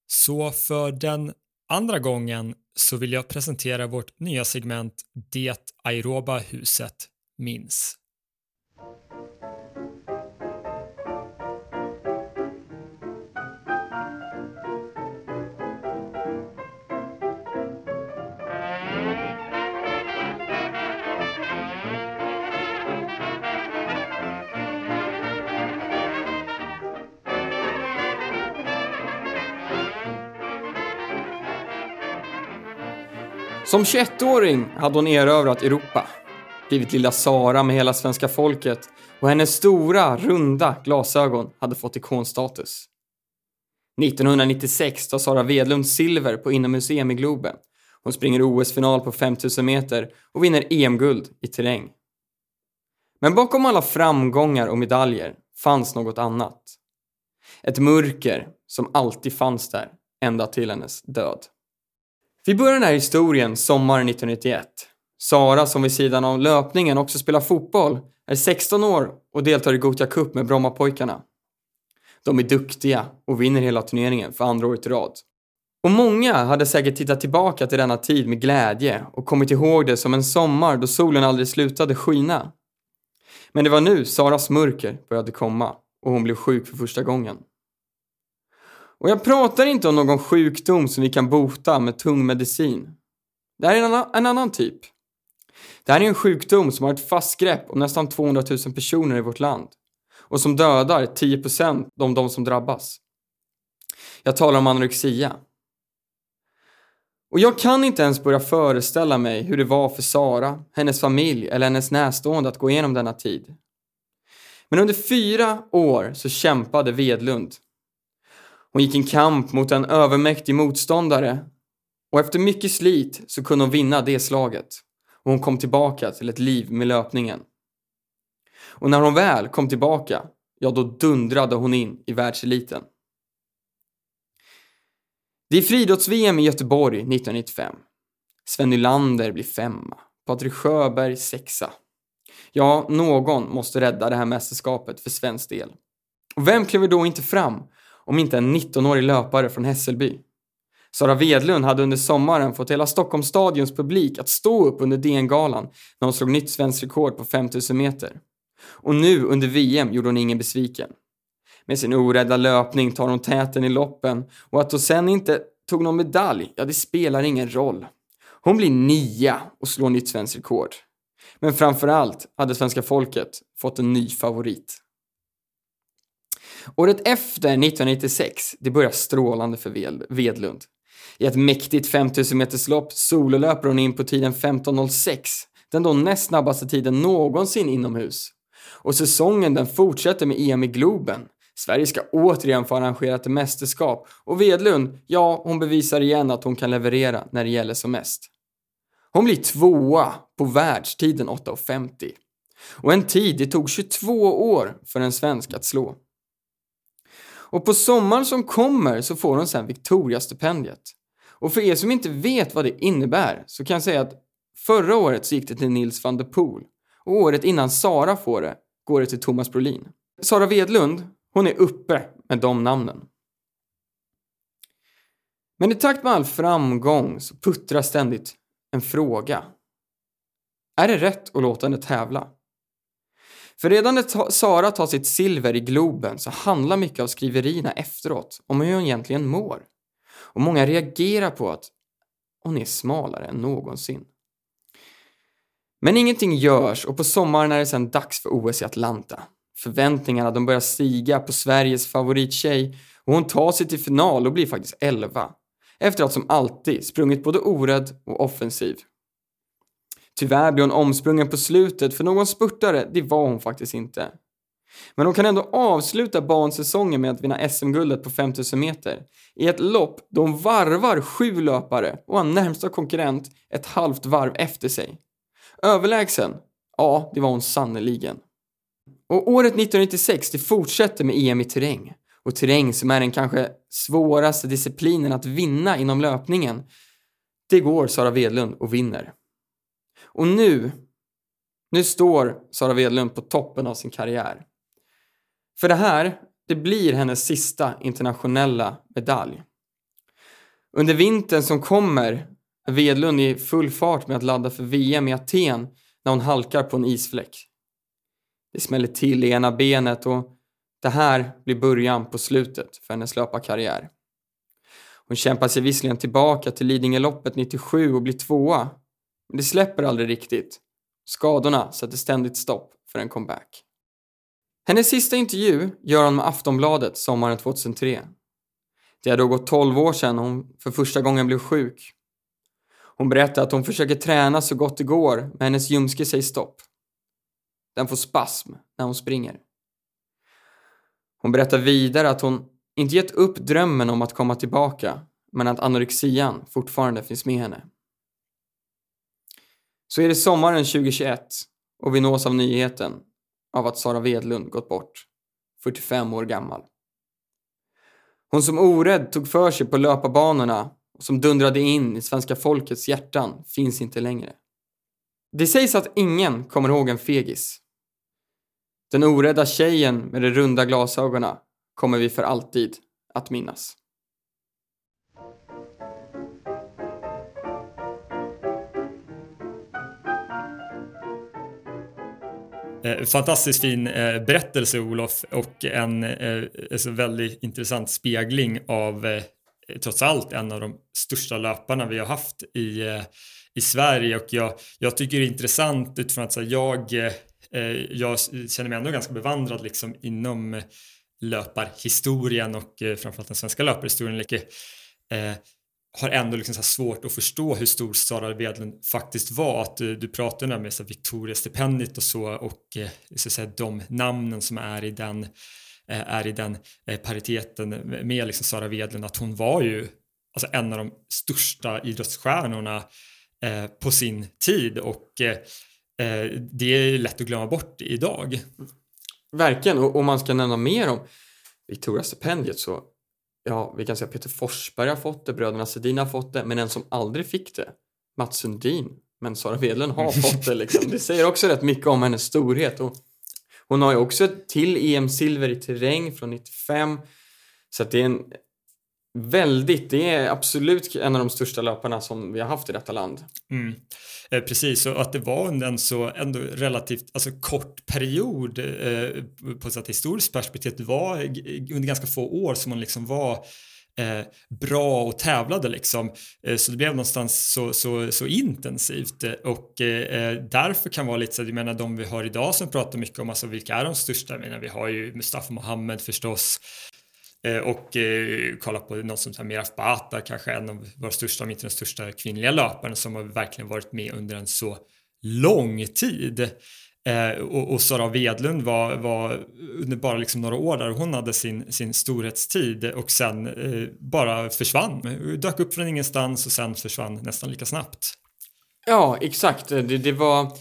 Så för den andra gången så vill jag presentera vårt nya segment Det aeroba huset minns. Som 21-åring hade hon erövrat Europa, blivit lilla Sara med hela svenska folket och hennes stora, runda glasögon hade fått ikonstatus. 1996 tar Sara Wedlund silver på inomhus-EM i Globen. Hon springer OS-final på 5000 meter och vinner EM-guld i terräng. Men bakom alla framgångar och medaljer fanns något annat. Ett mörker som alltid fanns där, ända till hennes död. Vi börjar den här historien sommaren 1991. Sara, som vid sidan av löpningen också spelar fotboll, är 16 år och deltar i Gothia Cup med Brommapojkarna. De är duktiga och vinner hela turneringen för andra året i rad. Och många hade säkert tittat tillbaka till denna tid med glädje och kommit ihåg det som en sommar då solen aldrig slutade skina. Men det var nu Saras mörker började komma och hon blev sjuk för första gången. Och jag pratar inte om någon sjukdom som vi kan bota med tung medicin. Det här är en annan, en annan typ. Det här är en sjukdom som har ett fast grepp om nästan 200 000 personer i vårt land och som dödar 10 av de som drabbas. Jag talar om anorexia. Och jag kan inte ens börja föreställa mig hur det var för Sara, hennes familj eller hennes närstående att gå igenom denna tid. Men under fyra år så kämpade Vedlund hon gick en kamp mot en övermäktig motståndare och efter mycket slit så kunde hon vinna det slaget och hon kom tillbaka till ett liv med löpningen. Och när hon väl kom tillbaka, ja då dundrade hon in i världseliten. Det är friidrotts-VM i Göteborg 1995. Sven Nylander blir femma. Patrik Sjöberg sexa. Ja, någon måste rädda det här mästerskapet för svensk del. Och vem kliver då inte fram om inte en 19-årig löpare från Hässelby? Sara Vedlund hade under sommaren fått hela Stockholmsstadions publik att stå upp under DN-galan när hon slog nytt svenskt rekord på 5000 meter. Och nu under VM gjorde hon ingen besviken. Med sin orädda löpning tar hon täten i loppen och att hon sen inte tog någon medalj, ja det spelar ingen roll. Hon blir nia och slår nytt svenskt rekord. Men framförallt hade svenska folket fått en ny favorit. Året efter, 1996, det börjar strålande för Vedlund. I ett mäktigt 5000 meterslopp sololöper hon in på tiden 15.06, den då näst snabbaste tiden någonsin inomhus. Och säsongen den fortsätter med EM i Globen. Sverige ska återigen få arrangera ett mästerskap och Vedlund, ja, hon bevisar igen att hon kan leverera när det gäller som mest. Hon blir tvåa på världstiden 8.50. Och en tid det tog 22 år för en svensk att slå. Och på sommaren som kommer så får hon sen Victoria-stipendiet. Och för er som inte vet vad det innebär så kan jag säga att förra året så gick det till Nils van der Poel och året innan Sara får det går det till Thomas Brolin. Sara Vedlund, hon är uppe med de namnen. Men i takt med all framgång så puttrar ständigt en fråga. Är det rätt att låta henne tävla? För redan när Sara tar sitt silver i Globen så handlar mycket av skriverierna efteråt om hur hon egentligen mår. Och många reagerar på att hon är smalare än någonsin. Men ingenting görs och på sommaren är det sedan dags för OS i Atlanta. Förväntningarna de börjar stiga på Sveriges favorittjej och hon tar sig till final och blir faktiskt 11. Efter att som alltid sprungit både orädd och offensiv. Tyvärr blir hon omsprungen på slutet för någon spurtare, det var hon faktiskt inte. Men hon kan ändå avsluta bansäsongen med att vinna SM-guldet på 5000 meter i ett lopp då hon varvar sju löpare och har närmsta konkurrent ett halvt varv efter sig. Överlägsen? Ja, det var hon sannoliken. Och året 1996, det fortsätter med EM i terräng. Och terräng som är den kanske svåraste disciplinen att vinna inom löpningen. Det går Sara Vedlund och vinner. Och nu, nu står Sara Wedlund på toppen av sin karriär. För det här, det blir hennes sista internationella medalj. Under vintern som kommer är Wedlund i full fart med att ladda för VM i Aten när hon halkar på en isfläck. Det smäller till i ena benet och det här blir början på slutet för hennes löparkarriär. Hon kämpar sig visserligen tillbaka till Lidingöloppet 97 och blir tvåa, men det släpper aldrig riktigt. Skadorna sätter ständigt stopp för en comeback. Hennes sista intervju gör hon med Aftonbladet sommaren 2003. Det har då gått 12 år sedan hon för första gången blev sjuk. Hon berättar att hon försöker träna så gott det går, men hennes ljumske säger stopp. Den får spasm när hon springer. Hon berättar vidare att hon inte gett upp drömmen om att komma tillbaka, men att anorexian fortfarande finns med henne. Så är det sommaren 2021 och vi nås av nyheten av att Sara Vedlund gått bort, 45 år gammal. Hon som orädd tog för sig på löparbanorna och som dundrade in i svenska folkets hjärtan finns inte längre. Det sägs att ingen kommer ihåg en fegis. Den orädda tjejen med de runda glasögonen kommer vi för alltid att minnas. Eh, fantastiskt fin eh, berättelse Olof och en eh, alltså väldigt intressant spegling av trots allt en av de största löparna vi har haft i, i Sverige och jag, jag tycker det är intressant utifrån att så här, jag, jag känner mig ändå ganska bevandrad liksom inom löparhistorien och framförallt den svenska löparhistorien. Like, eh, har ändå liksom så svårt att förstå hur stor Sara Wedlund faktiskt var. Att du, du pratar med Victoria-stipendiet och så och eh, så att säga, de namnen som är i den eh, är i den eh, pariteten med liksom Sara Wedlund att hon var ju alltså en av de största idrottsstjärnorna eh, på sin tid och eh, eh, det är lätt att glömma bort idag. Verkligen, och om man ska nämna mer om Victoria-stipendiet så ja, vi kan säga Peter Forsberg har fått det, bröderna Sedin har fått det, men en som aldrig fick det, Mats Sundin. Men Sara Wedlund har fått det liksom. Det säger också rätt mycket om hennes storhet. Och hon har ju också ett till EM-silver i terräng från 95. Så att det är en väldigt, det är absolut en av de största löparna som vi har haft i detta land. Mm. Eh, precis, och att det var under en så ändå relativt alltså, kort period eh, på ett historiskt perspektiv. Det var under ganska få år som man liksom var eh, bra och tävlade liksom. Eh, så det blev någonstans så, så, så intensivt eh, och eh, eh, därför kan vara lite så, jag menar de vi har idag som pratar mycket om alltså vilka är de största, jag menar vi har ju Mustafa Mohammed förstås, Eh, och eh, kolla på något som Meraf Bata, kanske en av våra största, om inte den största kvinnliga löparen som har verkligen varit med under en så lång tid. Eh, och, och Sara Wedlund var, var under bara liksom några år där hon hade sin, sin storhetstid och sen eh, bara försvann. Dök upp från ingenstans och sen försvann nästan lika snabbt. Ja, exakt. Det, det var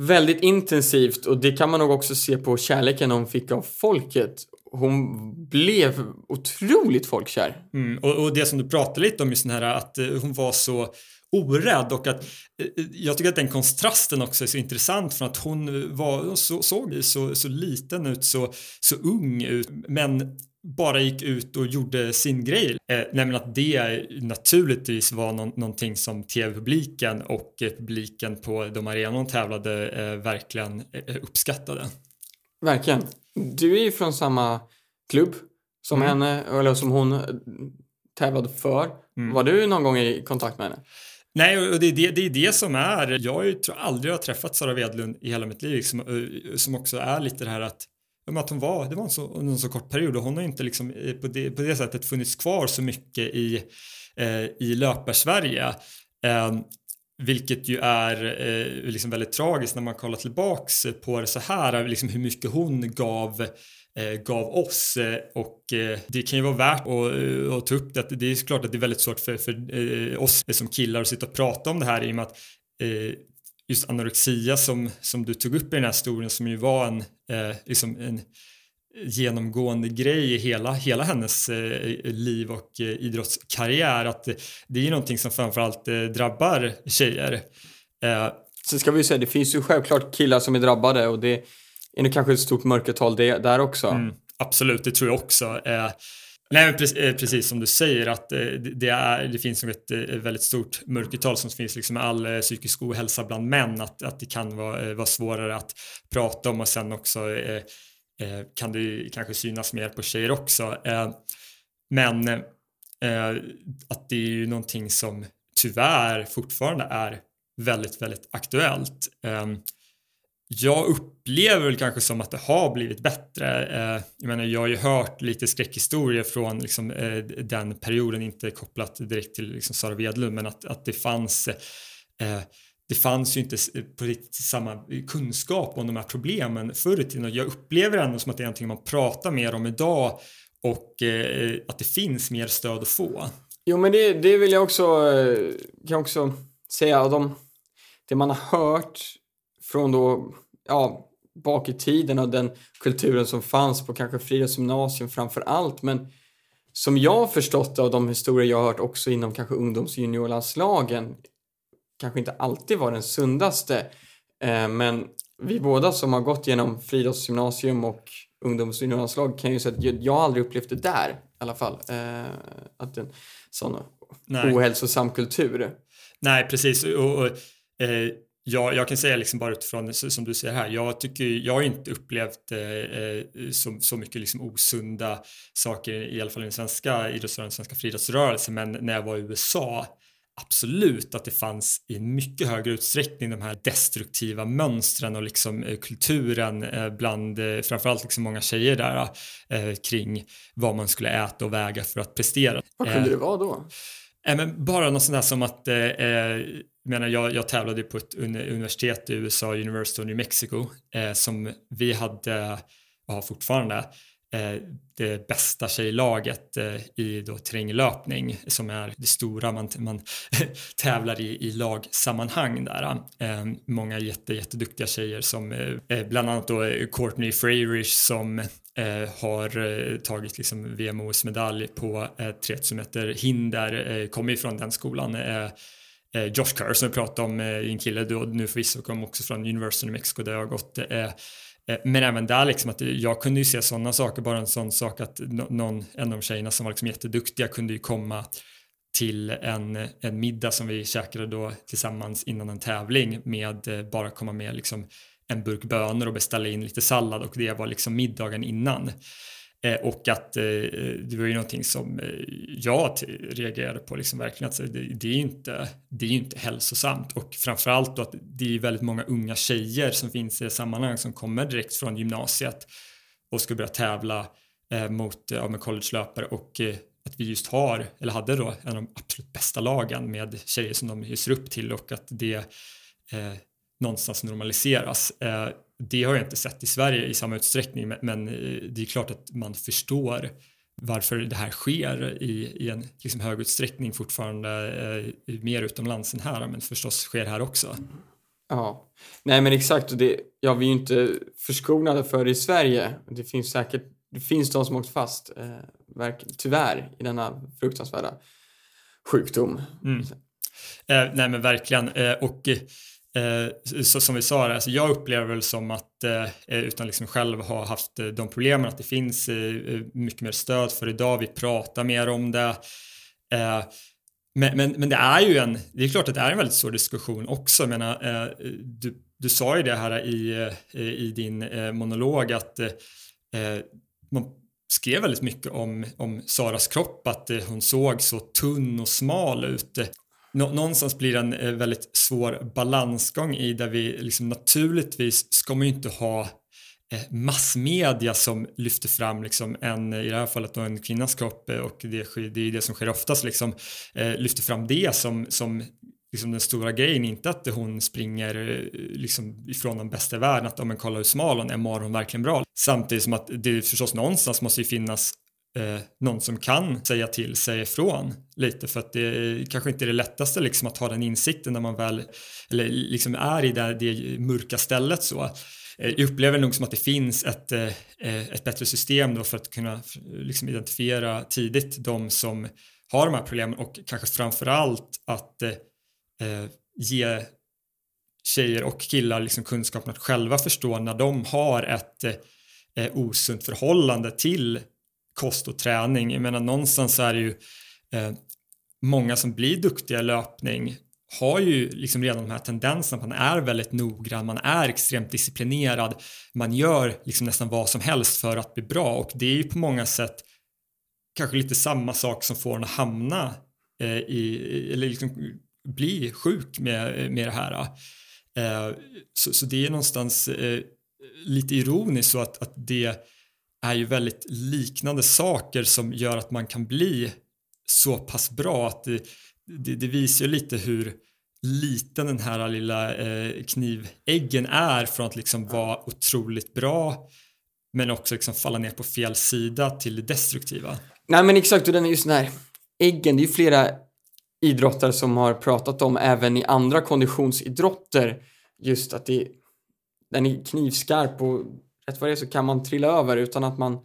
väldigt intensivt och det kan man nog också se på kärleken hon fick av folket hon blev otroligt folkkär. Mm, och, och, det som du pratade lite om just den här att eh, hon var så orädd och att eh, eh, jag tycker att den kontrasten också är så intressant för att hon var, så, såg så, så liten ut, så, så ung ut men bara gick ut och gjorde sin grej. Eh, nämligen att det naturligtvis var no någonting som tv-publiken och eh, publiken på de arenor hon tävlade eh, verkligen eh, uppskattade. Verkligen. Du är ju från samma klubb som mm. henne, eller som hon tävlade för. Mm. Var du någon gång i kontakt med henne? Nej, och det är det, det, är det som är, jag tror aldrig jag har träffat Sara Wedlund i hela mitt liv som, som också är lite det här att att hon var, det var en så, en så kort period och hon har inte liksom eh, på det, på det sättet funnits kvar så mycket i, eh, i löparsverige. Eh, vilket ju är eh, liksom väldigt tragiskt när man kollar tillbaks på det så här, liksom hur mycket hon gav eh, gav oss och eh, det kan ju vara värt att, eh, att ta upp det. Det är klart att det är väldigt svårt för, för eh, oss som killar att sitta och prata om det här i och med att eh, just anorexia som, som du tog upp i den här historien som ju var en, liksom en genomgående grej i hela, hela hennes eh, liv och eh, idrottskarriär att det är ju någonting som framförallt eh, drabbar tjejer. Sen ska vi ju säga, det finns ju självklart killar som är drabbade och det är nog kanske ett stort mörkertal det, där också. Mm, absolut, det tror jag också. Nej, men precis, som du säger att det, är, det finns ett väldigt stort mörkertal som finns liksom all psykisk ohälsa bland män, att, att det kan vara, vara svårare att prata om och sen också Eh, kan det kanske synas mer på tjejer också. Eh, men eh, att det är ju någonting som tyvärr fortfarande är väldigt, väldigt aktuellt. Eh, jag upplever väl kanske som att det har blivit bättre. Eh, jag menar, jag har ju hört lite skräckhistorier från liksom, den perioden, inte kopplat direkt till liksom Sara Wedlund, men att, att det fanns det fanns ju inte eh, på riktigt samma eh, kunskap om de här problemen förr i tiden. Och jag upplever ändå som att det är någonting man pratar mer om idag och eh, att det finns mer stöd att få. Jo men det, det vill jag också, eh, kan också säga, de, det man har hört från då, ja, bak i tiden och den kulturen som fanns på kanske Fridas gymnasium framför allt. Men som jag har förstått av de historier jag har hört också inom kanske ungdoms juniorlandslagen kanske inte alltid var den sundaste. Eh, men vi båda som har gått genom friidrottsgymnasium och ungdomsjuniorlandslag kan ju säga att jag, aldrig upplevt det där i alla fall. Eh, att en sån Nej. ohälsosam kultur. Nej, precis. Och, och eh, jag, jag, kan säga liksom bara utifrån som du säger här, jag tycker jag har inte upplevt eh, eh, så, så mycket liksom osunda saker i alla fall i den svenska idrottsrörelsen, svenska friidrottsrörelsen, men när jag var i USA absolut att det fanns i mycket högre utsträckning de här destruktiva mönstren och liksom eh, kulturen eh, bland eh, framförallt liksom många tjejer där kring vad man skulle äta och väga för att prestera. Vad kunde det vara då? men bara något sånt där som att menar, jag, jag tävlade på ett universitet i USA, University of New Mexico, som vi hade, och har fortfarande, Eh, det bästa tjejlaget eh, i då terränglöpning som är det stora man, man tävlar i, i lagsammanhang där. Ehm, många jätte, jätteduktiga tjejer som eh, bland annat då Courtney Freyrich som har tagit liksom VMOs medalj på 3000 meter hinder, kommer ju från den skolan Josh Kerr som vi pratade om, eh, en kille då, nu förvisso kom också från University of Mexico där jag har gått. Eh, men även där liksom att jag kunde ju se sådana saker, bara en sån sak att någon, en av de tjejerna som var liksom jätteduktiga kunde ju komma till en, en middag som vi käkade då tillsammans innan en tävling med eh, bara komma med liksom en burk bönor och beställa in lite sallad och det var liksom middagen innan. Eh, och att eh, det var ju någonting som eh, jag reagerade på liksom verkligen att det, är ju inte, det är inte hälsosamt och framförallt då att det är väldigt många unga tjejer som finns i det sammanhang som kommer direkt från gymnasiet och ska börja tävla mot ja, med collegelöpare och att vi just har, eller hade då, en av de absolut bästa lagen med tjejer som de ser upp till och att det eh, någonstans normaliseras. Eh, det har jag inte sett i Sverige i samma utsträckning men, eh, det är klart att man förstår varför det här sker i, i en liksom hög utsträckning fortfarande eh, mer utomlands än här men förstås sker här också. Ja, nej men exakt och det, ja vi är ju inte förskonade för det i Sverige. Det finns säkert, det finns de som åkt fast, eh, verk, tyvärr, i denna fruktansvärda sjukdom. Mm. Eh, nej men verkligen eh, och Eh, så som vi sa, alltså jag upplever väl som att eh, eh utan liksom själv ha haft eh, de problemen att det finns eh, mycket mer stöd för idag. Vi pratar mer om det. Men, men, men det är ju en, det är klart att det är en väldigt stor diskussion också. Jag menar, du, du sa ju det här i, i din monolog att man skrev väldigt mycket om, om Saras kropp, att hon såg så tunn och smal ut någonstans blir det en eh, väldigt svår balansgång i där vi liksom naturligtvis ska man ju inte ha eh, massmedia som lyfter fram liksom en, i det här fallet då en kvinnas kropp eh, och det, det är det som sker oftast liksom lyfter fram det som, som liksom den stora grejen, inte att hon springer liksom ifrån den bästa i världen, att om man kollar hur smal hon är, mår hon verkligen bra? Samtidigt som att det förstås någonstans måste ju finnas eh, någon som kan säga till, säga ifrån lite för att det kanske inte är det lättaste liksom att ha den insikten när man väl eller liksom är i det, det mörka stället så. Eh, jag upplever nog som att det finns ett, eh, eh, ett bättre system då för att kunna liksom identifiera tidigt de som har de här problemen och kanske framförallt att eh, ge tjejer och killar liksom kunskapen att själva förstå när de har ett eh, osunt förhållande till kost och träning. Jag menar någonstans är det ju eh, många som blir duktiga i löpning har ju liksom redan de här tendenserna man är väldigt noggrann, man är extremt disciplinerad, man gör liksom nästan vad som helst för att bli bra och det är ju på många sätt kanske lite samma sak som får en att hamna eh, i, eller liksom bli sjuk med, med det här. Eh, så, så, det är någonstans eh, lite ironiskt så att, att det är ju väldigt liknande saker som gör att man kan bli så pass bra att det, det, det visar ju lite hur liten den här lilla eh, kniväggen är från att liksom vara otroligt bra men också liksom falla ner på fel sida till det destruktiva. Nej men exakt och den är just den här äggen, det är ju flera idrottare som har pratat om även i andra konditionsidrotter just att det, den är knivskarp och rätt vad det är så kan man trilla över utan att man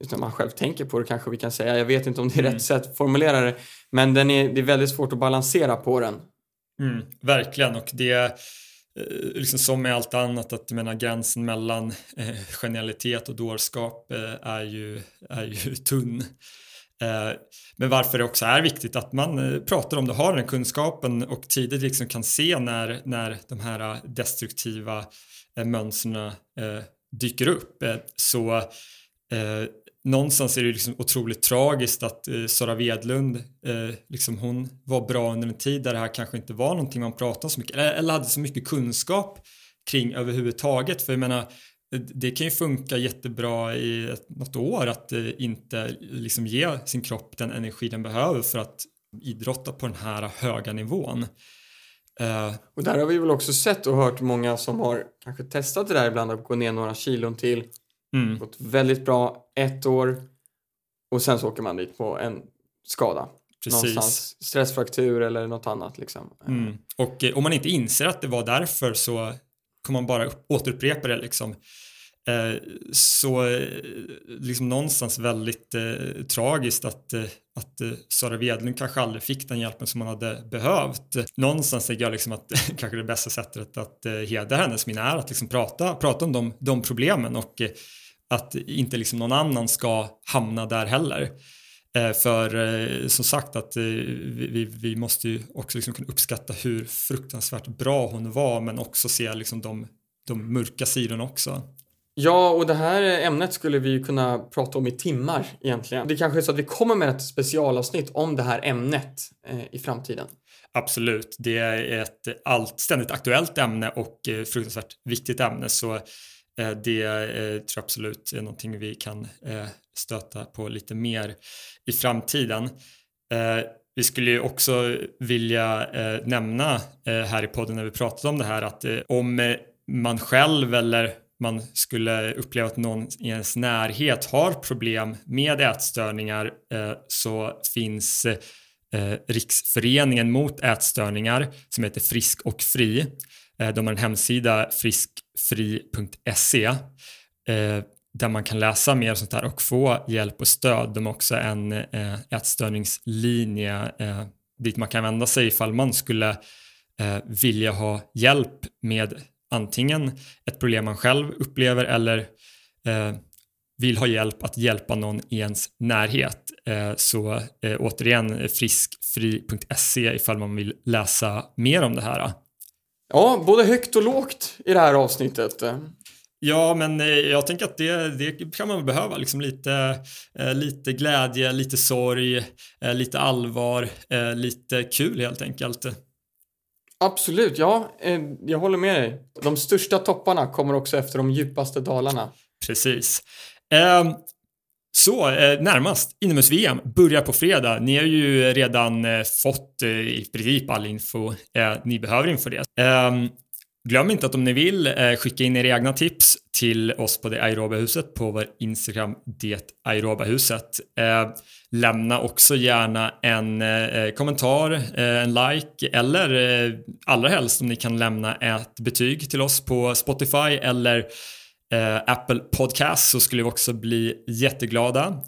utan man själv tänker på det kanske vi kan säga. Jag vet inte om det är mm. rätt sätt att formulera det. Men den är, det är väldigt svårt att balansera på den. Mm, verkligen och det är eh, liksom som med allt annat att jag menar gränsen mellan eh, genialitet och dårskap eh, är, ju, är ju tunn. Eh, men varför det också är viktigt att man eh, pratar om det, har den kunskapen och tidigt liksom kan se när, när de här destruktiva Eh, mönstren eh, dyker upp. Eh, så eh, någonstans är det liksom otroligt tragiskt att eh, Sara Wedlund, eh, liksom hon var bra under en tid där det här kanske inte var någonting man pratade så mycket, eller, eller hade så mycket kunskap kring överhuvudtaget. För jag menar, det kan ju funka jättebra i ett, något år att eh, inte liksom ge sin kropp den energi den behöver för att idrotta på den här höga nivån. Uh, och där har vi väl också sett och hört många som har kanske testat det där ibland att gå ner några kilon till. Mm. Gått väldigt bra ett år och sen så åker man dit på en skada. Precis. Någonstans stressfraktur eller något annat liksom. Mm. Och eh, om man inte inser att det var därför så kommer man bara återupprepa det liksom. Eh, så eh, liksom någonstans väldigt eh, tragiskt att, eh, att eh, Sara Wedlund kanske aldrig fick den hjälpen som hon hade behövt. Någonstans tänker jag liksom att kanske det bästa sättet att eh, hedra hennes minne är att liksom prata, prata om de, de problemen och eh, att inte liksom någon annan ska hamna där heller. Eh, för eh, som sagt att eh, vi, vi måste ju också liksom kunna uppskatta hur fruktansvärt bra hon var men också se liksom de, de mörka sidorna också. Ja, och det här ämnet skulle vi ju kunna prata om i timmar egentligen. Det kanske är så att vi kommer med ett specialavsnitt om det här ämnet eh, i framtiden. Absolut, det är ett allt ständigt aktuellt ämne och eh, fruktansvärt viktigt ämne så eh, det eh, tror jag absolut är någonting vi kan eh, stöta på lite mer i framtiden. Eh, vi skulle ju också vilja nämna här i podden när vi pratade om det här att om man själv eller man skulle uppleva att någon i ens närhet har problem med ätstörningar eh, så finns eh, Riksföreningen mot ätstörningar som heter Frisk och Fri. Eh, de har en hemsida friskfri.se där man kan läsa mer sånt här och få hjälp och stöd. De har också en ätstörningslinje dit man kan vända sig ifall man skulle vilja ha hjälp med antingen ett problem man själv upplever eller eh, vill ha hjälp att hjälpa någon i ens närhet. Eh, så eh, återigen friskfri.se ifall man vill läsa mer om det här. Ja, både högt och lågt i det här avsnittet. Ja, men eh, jag tänker att det, det kan man behöva. Liksom lite, eh, lite glädje, lite sorg, eh, lite allvar, lite kul helt enkelt. Absolut, ja. Eh, jag håller med dig. De största topparna kommer också efter de djupaste dalarna. Precis. Eh, så, eh, närmast inomhus-VM börjar på fredag. Ni har ju redan eh, fått eh, i princip all info eh, ni behöver inför det. Ehm, Glöm inte att om ni vill eh, skicka in era egna tips till oss på det aeroba huset på vår Instagram det aeroba huset. Eh, lämna också gärna en eh, eh kommentar, en like eller eh, allra helst om ni kan lämna ett betyg till oss på Spotify eller Apple Podcast så skulle vi också bli jätteglada.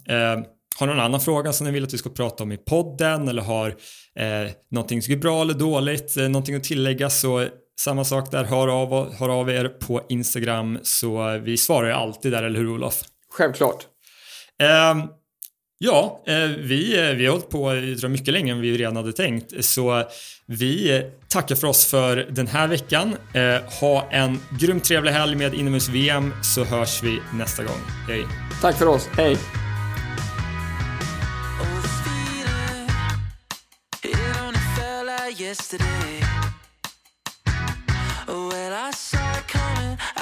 Har någon annan fråga som ni vill att vi ska prata om i podden eller har eh, någonting som är bra eller dåligt, eh, någonting att tillägga så samma sak där, hör av, hör av er på Instagram så vi svarar ju alltid där, eller hur Olof? Självklart. Eh, Ja, eh, vi, vi har hållit på tror, mycket längre än vi redan hade tänkt. Så vi tackar för oss för den här veckan. Eh, ha en grymt trevlig helg med inomhus-VM så hörs vi nästa gång. Hej! Tack för oss, hej! yesterday.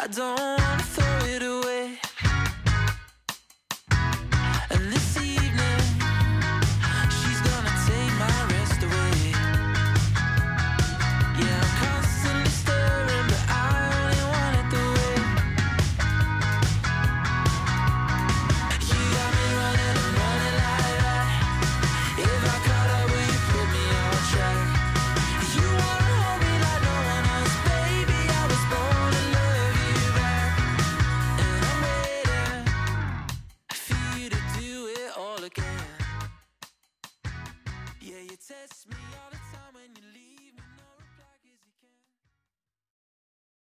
I don't